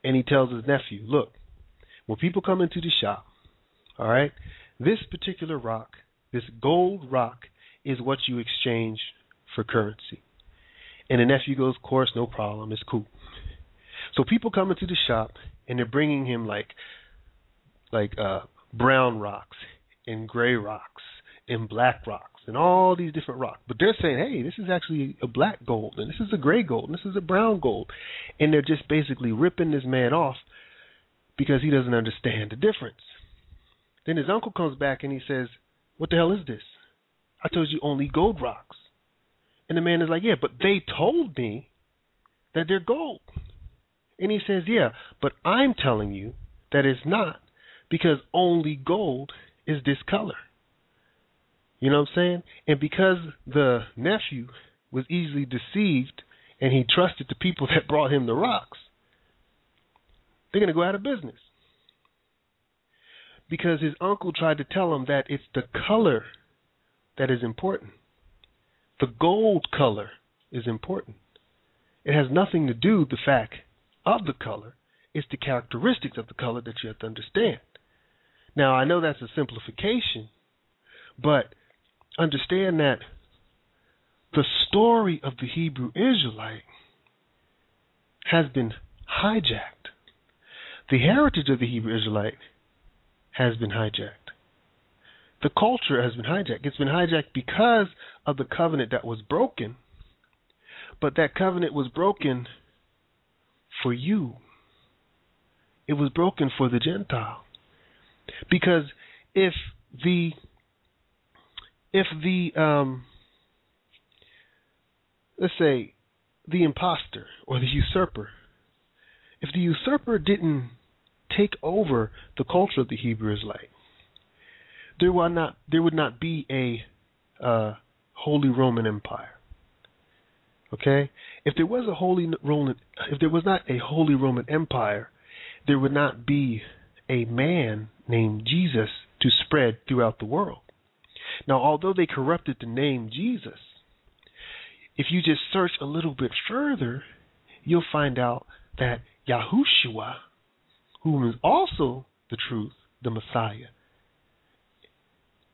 And he tells his nephew, look, when people come into the shop, all right, this particular rock, this gold rock, is what you exchange for currency. And the nephew goes, of course, no problem, it's cool. So people come into the shop and they're bringing him like like uh brown rocks and gray rocks and black rocks and all these different rocks. But they're saying, hey, this is actually a black gold and this is a gray gold and this is a brown gold. And they're just basically ripping this man off because he doesn't understand the difference. Then his uncle comes back and he says, What the hell is this? I told you only gold rocks. And the man is like, Yeah, but they told me that they're gold. And he says, Yeah, but I'm telling you that it's not because only gold is this color. You know what I'm saying? And because the nephew was easily deceived and he trusted the people that brought him the rocks, they're going to go out of business. Because his uncle tried to tell him that it's the color that is important. The gold color is important. It has nothing to do with the fact of the color, it's the characteristics of the color that you have to understand. Now, I know that's a simplification, but understand that the story of the Hebrew Israelite has been hijacked. The heritage of the Hebrew Israelite has been hijacked. The culture has been hijacked. It's been hijacked because of the covenant that was broken, but that covenant was broken for you. It was broken for the Gentile. Because if the if the um let's say the impostor or the usurper if the usurper didn't take over the culture of the Hebrew Israelite, there would not there would not be a uh, Holy Roman Empire. Okay, if there was a Holy Roman, if there was not a Holy Roman Empire, there would not be a man named Jesus to spread throughout the world. Now, although they corrupted the name Jesus, if you just search a little bit further, you'll find out that Yahushua, who is also the truth, the Messiah,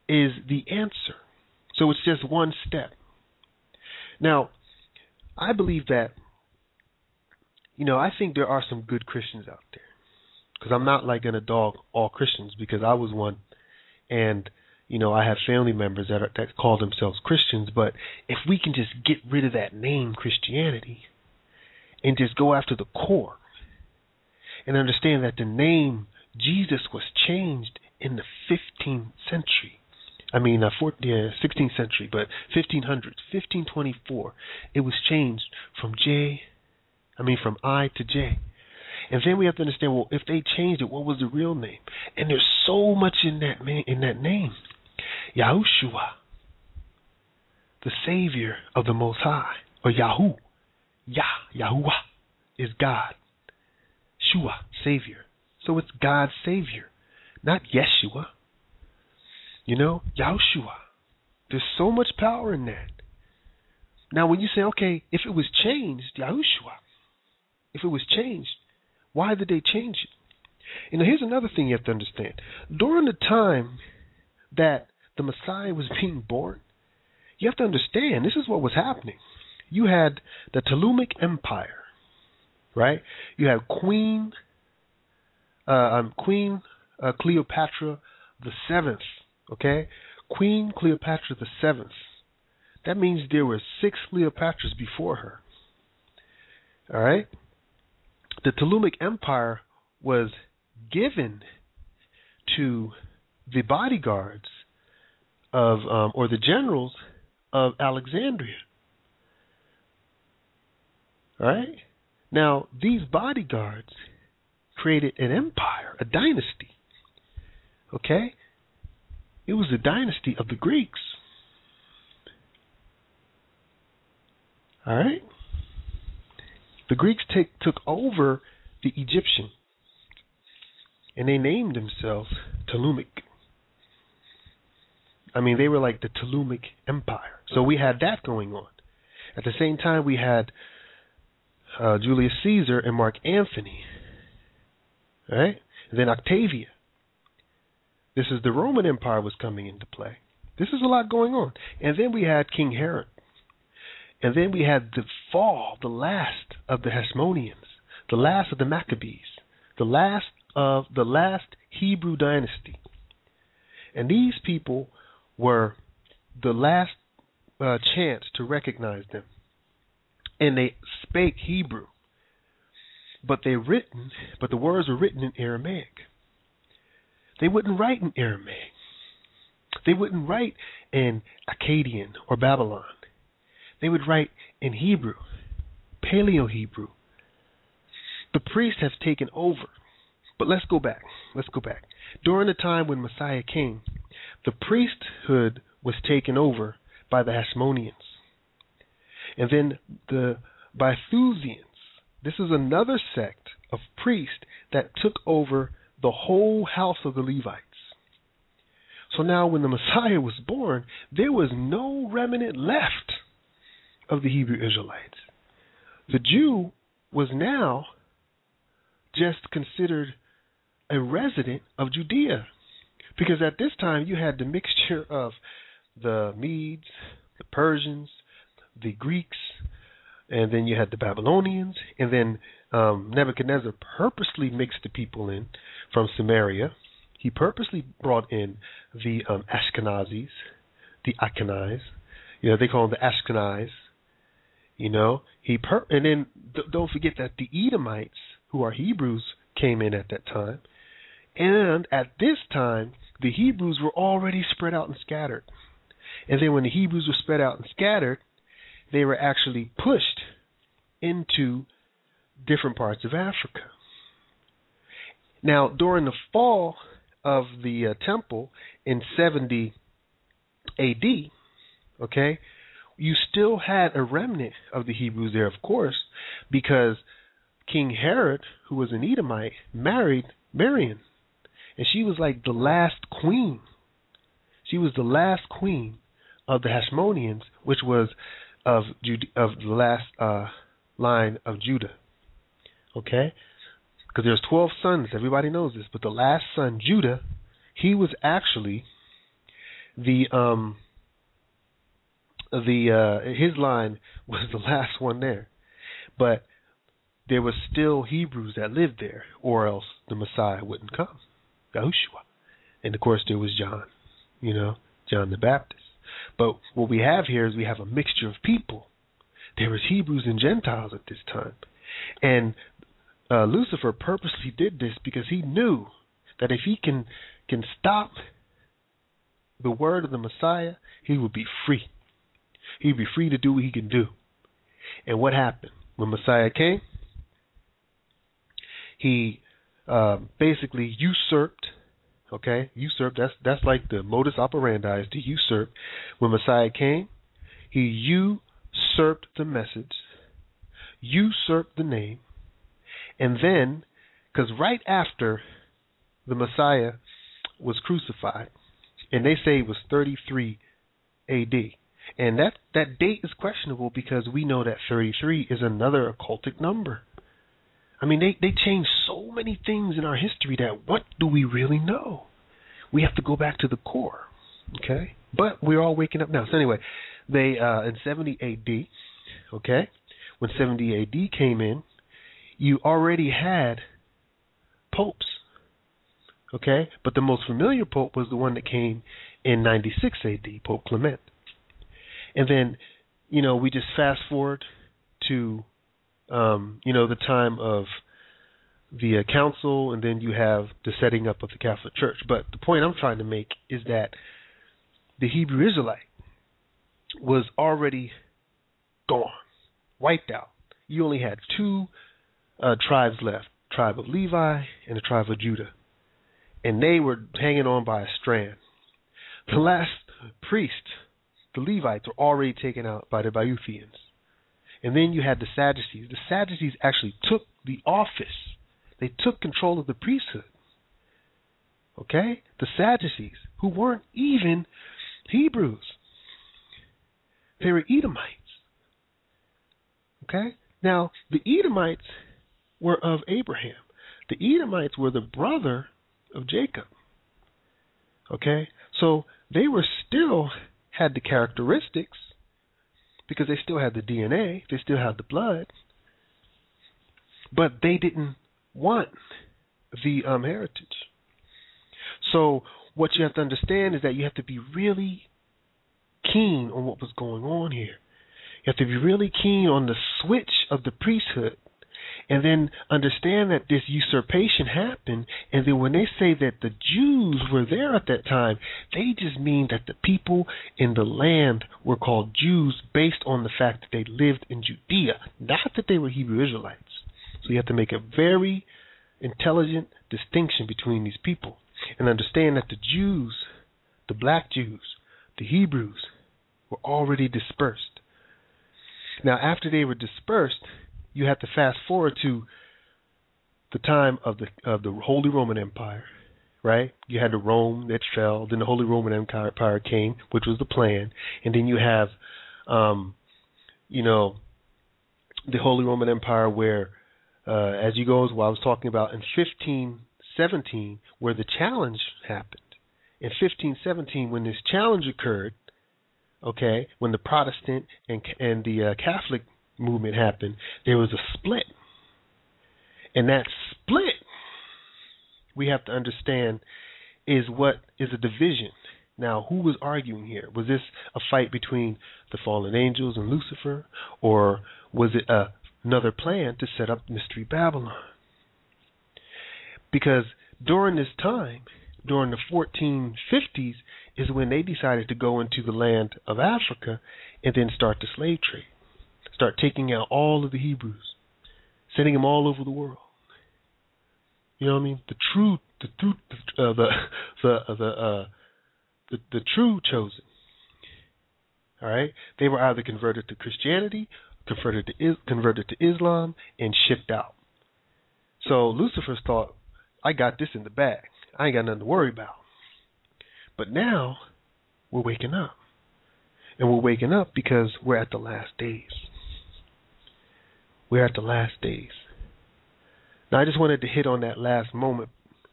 is the answer. So it's just one step. Now, I believe that, you know, I think there are some good Christians out there. Because I'm not like going to dog all Christians because I was one. And, you know, I have family members that, are, that call themselves Christians. But if we can just get rid of that name Christianity and just go after the core and understand that the name Jesus was changed in the 15th century. I mean, uh, 14, yeah, 16th century, but 1500s, 1524, it was changed from J, I mean, from I to J. And then we have to understand, well, if they changed it, what was the real name? And there's so much in that man, in that name, Yahushua, the Savior of the Most High, or Yahu, Yah, Yahuwah, is God. Shua, Savior. So it's God's Savior, not Yeshua. You know, Yahushua. There's so much power in that. Now, when you say, okay, if it was changed, Yahushua, if it was changed, why did they change it? You know, here's another thing you have to understand. During the time that the Messiah was being born, you have to understand this is what was happening. You had the Ptolemaic Empire, right? You had Queen uh, um, Queen uh, Cleopatra the seventh, okay? Queen Cleopatra the seventh. That means there were six Cleopatras before her. All right. The Ptolemaic Empire was given to the bodyguards of, um, or the generals of Alexandria. All right. Now these bodyguards created an empire, a dynasty. Okay? It was the dynasty of the Greeks. All right? The Greeks take, took over the Egyptian. And they named themselves Ptolemaic. I mean, they were like the Ptolemaic Empire. So we had that going on. At the same time, we had uh, Julius Caesar and Mark Antony. Right? And then Octavia. This is the Roman Empire was coming into play. This is a lot going on. And then we had King Herod. And then we had the fall, the last of the Hasmoneans, the last of the Maccabees, the last of the last Hebrew dynasty. And these people were the last uh, chance to recognize them. And they spake Hebrew. But they written but the words were written in Aramaic. They wouldn't write in Aramaic. They wouldn't write in Akkadian or Babylon. They would write in Hebrew, Paleo Hebrew. The priests have taken over. But let's go back. Let's go back. During the time when Messiah came, the priesthood was taken over by the Hasmoneans. And then the Bithynians. This is another sect of priests that took over the whole house of the Levites. So now, when the Messiah was born, there was no remnant left of the Hebrew Israelites. The Jew was now just considered a resident of Judea. Because at this time you had the mixture of the Medes, the Persians, the Greeks, and then you had the Babylonians, and then um, Nebuchadnezzar purposely mixed the people in from Samaria. He purposely brought in the um, Ashkenazis, the Achanais. You know, they call them the Ashkenaz. You know, he per- and then th- don't forget that the Edomites, who are Hebrews, came in at that time. And at this time, the Hebrews were already spread out and scattered. And then when the Hebrews were spread out and scattered, they were actually pushed into different parts of Africa. Now, during the fall of the uh, temple in 70 AD, okay, you still had a remnant of the Hebrews there, of course, because King Herod, who was an Edomite, married Marian, and she was like the last queen. She was the last queen of the Hasmoneans, which was of Jude- of the last uh, line of Judah. Okay, because there's twelve sons. Everybody knows this, but the last son, Judah, he was actually the um the uh his line was the last one there, but there was still Hebrews that lived there, or else the Messiah wouldn't come. Yahushua. And of course, there was John, you know, John the Baptist. But what we have here is we have a mixture of people. There was Hebrews and Gentiles at this time. And uh, Lucifer purposely did this because he knew that if he can can stop the word of the Messiah, he would be free. He'd be free to do what he can do. And what happened when Messiah came? He uh, basically usurped. Okay, usurped. That's that's like the modus operandi is to usurp. When Messiah came, he usurped the message, usurped the name, and then, because right after the Messiah was crucified, and they say it was 33 A.D. And that that date is questionable because we know that 33 is another occultic number. I mean, they they changed so many things in our history that what do we really know? We have to go back to the core, okay? But we're all waking up now. So anyway, they uh, in 70 A.D. Okay, when 70 A.D. came in, you already had popes. Okay, but the most familiar pope was the one that came in 96 A.D. Pope Clement. And then, you know, we just fast forward to um, you know, the time of the uh, council, and then you have the setting up of the Catholic Church. But the point I'm trying to make is that the Hebrew Israelite was already gone, wiped out. You only had two uh, tribes left: tribe of Levi and the tribe of Judah, and they were hanging on by a strand. The last priest, the Levites, were already taken out by the Boethusians. And then you had the Sadducees. The Sadducees actually took the office They took control of the priesthood. Okay? The Sadducees, who weren't even Hebrews, they were Edomites. Okay? Now, the Edomites were of Abraham. The Edomites were the brother of Jacob. Okay? So they were still had the characteristics because they still had the DNA, they still had the blood, but they didn't want the um, heritage. So what you have to understand is that you have to be really keen on what was going on here. You have to be really keen on the switch of the priesthood and then understand that this usurpation happened. And then when they say that the Jews were there at that time, they just mean that the people in the land were called Jews based on the fact that they lived in Judea, not that they were Hebrew Israelites. So you have to make a very intelligent distinction between these people and understand that the Jews, the black Jews, the Hebrews, were already dispersed. Now, after they were dispersed, you have to fast forward to the time of the of the Holy Roman Empire, right? You had the Rome that fell, then the Holy Roman Empire came, which was the plan, and then you have, um, you know, the Holy Roman Empire where, uh, as you go, as well, I was talking about in 1517, where the challenge happened. In 1517, when this challenge occurred, okay, when the Protestant and and the uh, Catholic movement happened, there was a split. And that split, we have to understand, is what is a division. Now, who was arguing here? Was this a fight between the fallen angels and Lucifer, or was it a, another plan to set up Mystery Babylon? Because during this time, during the 1450s, is when they decided to go into the land of Africa and then start the slave trade start taking out all of the Hebrews, sending them all over the world. You know what I mean? The true, the true, uh, the the uh, the uh, the the true chosen. All right, they were either converted to Christianity, converted to converted to Islam, and shipped out. So Lucifer's thought, I got this in the bag. I ain't got nothing to worry about. But now we're waking up. And we're waking up because we're at the last days. We're at the last days. Now, I just wanted to hit on that last moment,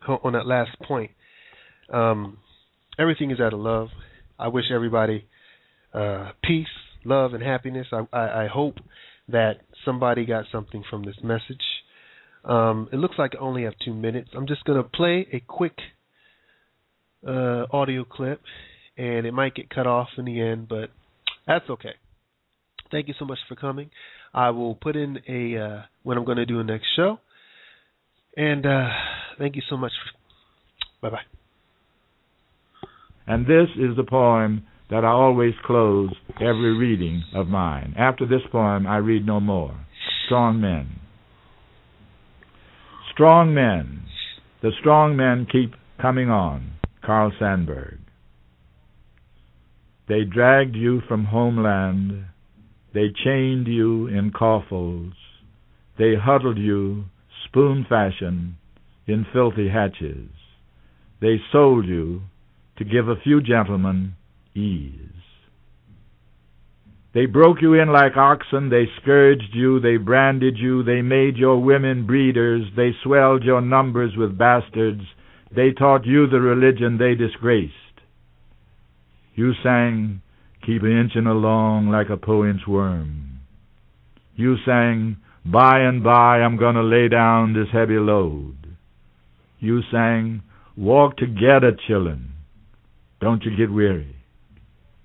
on that last point. Um, everything is out of love. I wish everybody uh, peace, love, and happiness. I, I, I, hope that somebody got something from this message. Um, it looks like I only have two minutes. I'm just going to play a quick uh, audio clip, and it might get cut off in the end, but that's okay. Thank you so much for coming. I will put in a uh, when I'm going to do a next show. And uh, thank you so much. Bye bye. And this is the poem that I always close every reading of mine. After this poem, I read no more. Strong men. Strong men. The strong men keep coming on. Carl Sandburg. They dragged you from homeland they chained you in coffles. They huddled you, spoon fashion, in filthy hatches. They sold you to give a few gentlemen ease. They broke you in like oxen, they scourged you, they branded you, they made your women breeders, they swelled your numbers with bastards, they taught you the religion they disgraced. You sang, keep inching along like a poet's worm. You sang, By and by I'm going to lay down this heavy load. You sang, Walk together, chillin'. Don't you get weary.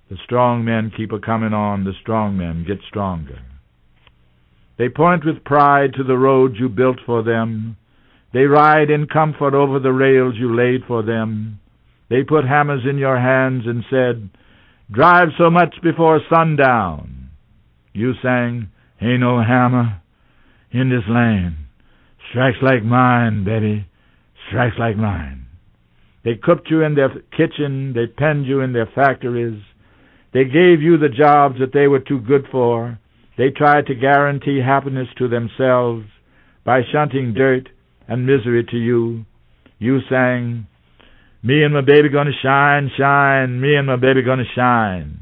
The strong men keep a coming on, the strong men get stronger. They point with pride to the road you built for them. They ride in comfort over the rails you laid for them. They put hammers in your hands and said, Drive so much before sundown. You sang, Ain't no hammer in this land. Strikes like mine, Betty. Strikes like mine. They cooked you in their kitchen. They penned you in their factories. They gave you the jobs that they were too good for. They tried to guarantee happiness to themselves by shunting dirt and misery to you. You sang, Me and my baby gonna shine, shine, me and my baby gonna shine.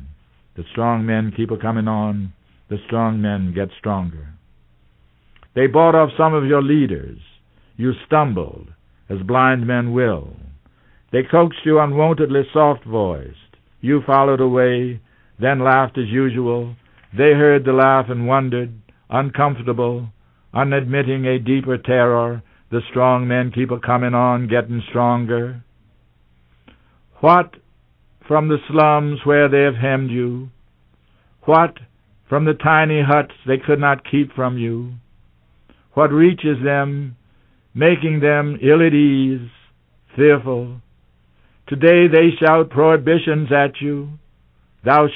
The strong men keep a coming on, the strong men get stronger. They bought off some of your leaders. You stumbled, as blind men will. They coaxed you unwontedly soft voiced. You followed away, then laughed as usual. They heard the laugh and wondered, uncomfortable, unadmitting a deeper terror. The strong men keep a coming on, getting stronger. What from the slums where they have hemmed you? What from the tiny huts they could not keep from you? What reaches them, making them ill at ease, fearful? Today they shout prohibitions at you. Thou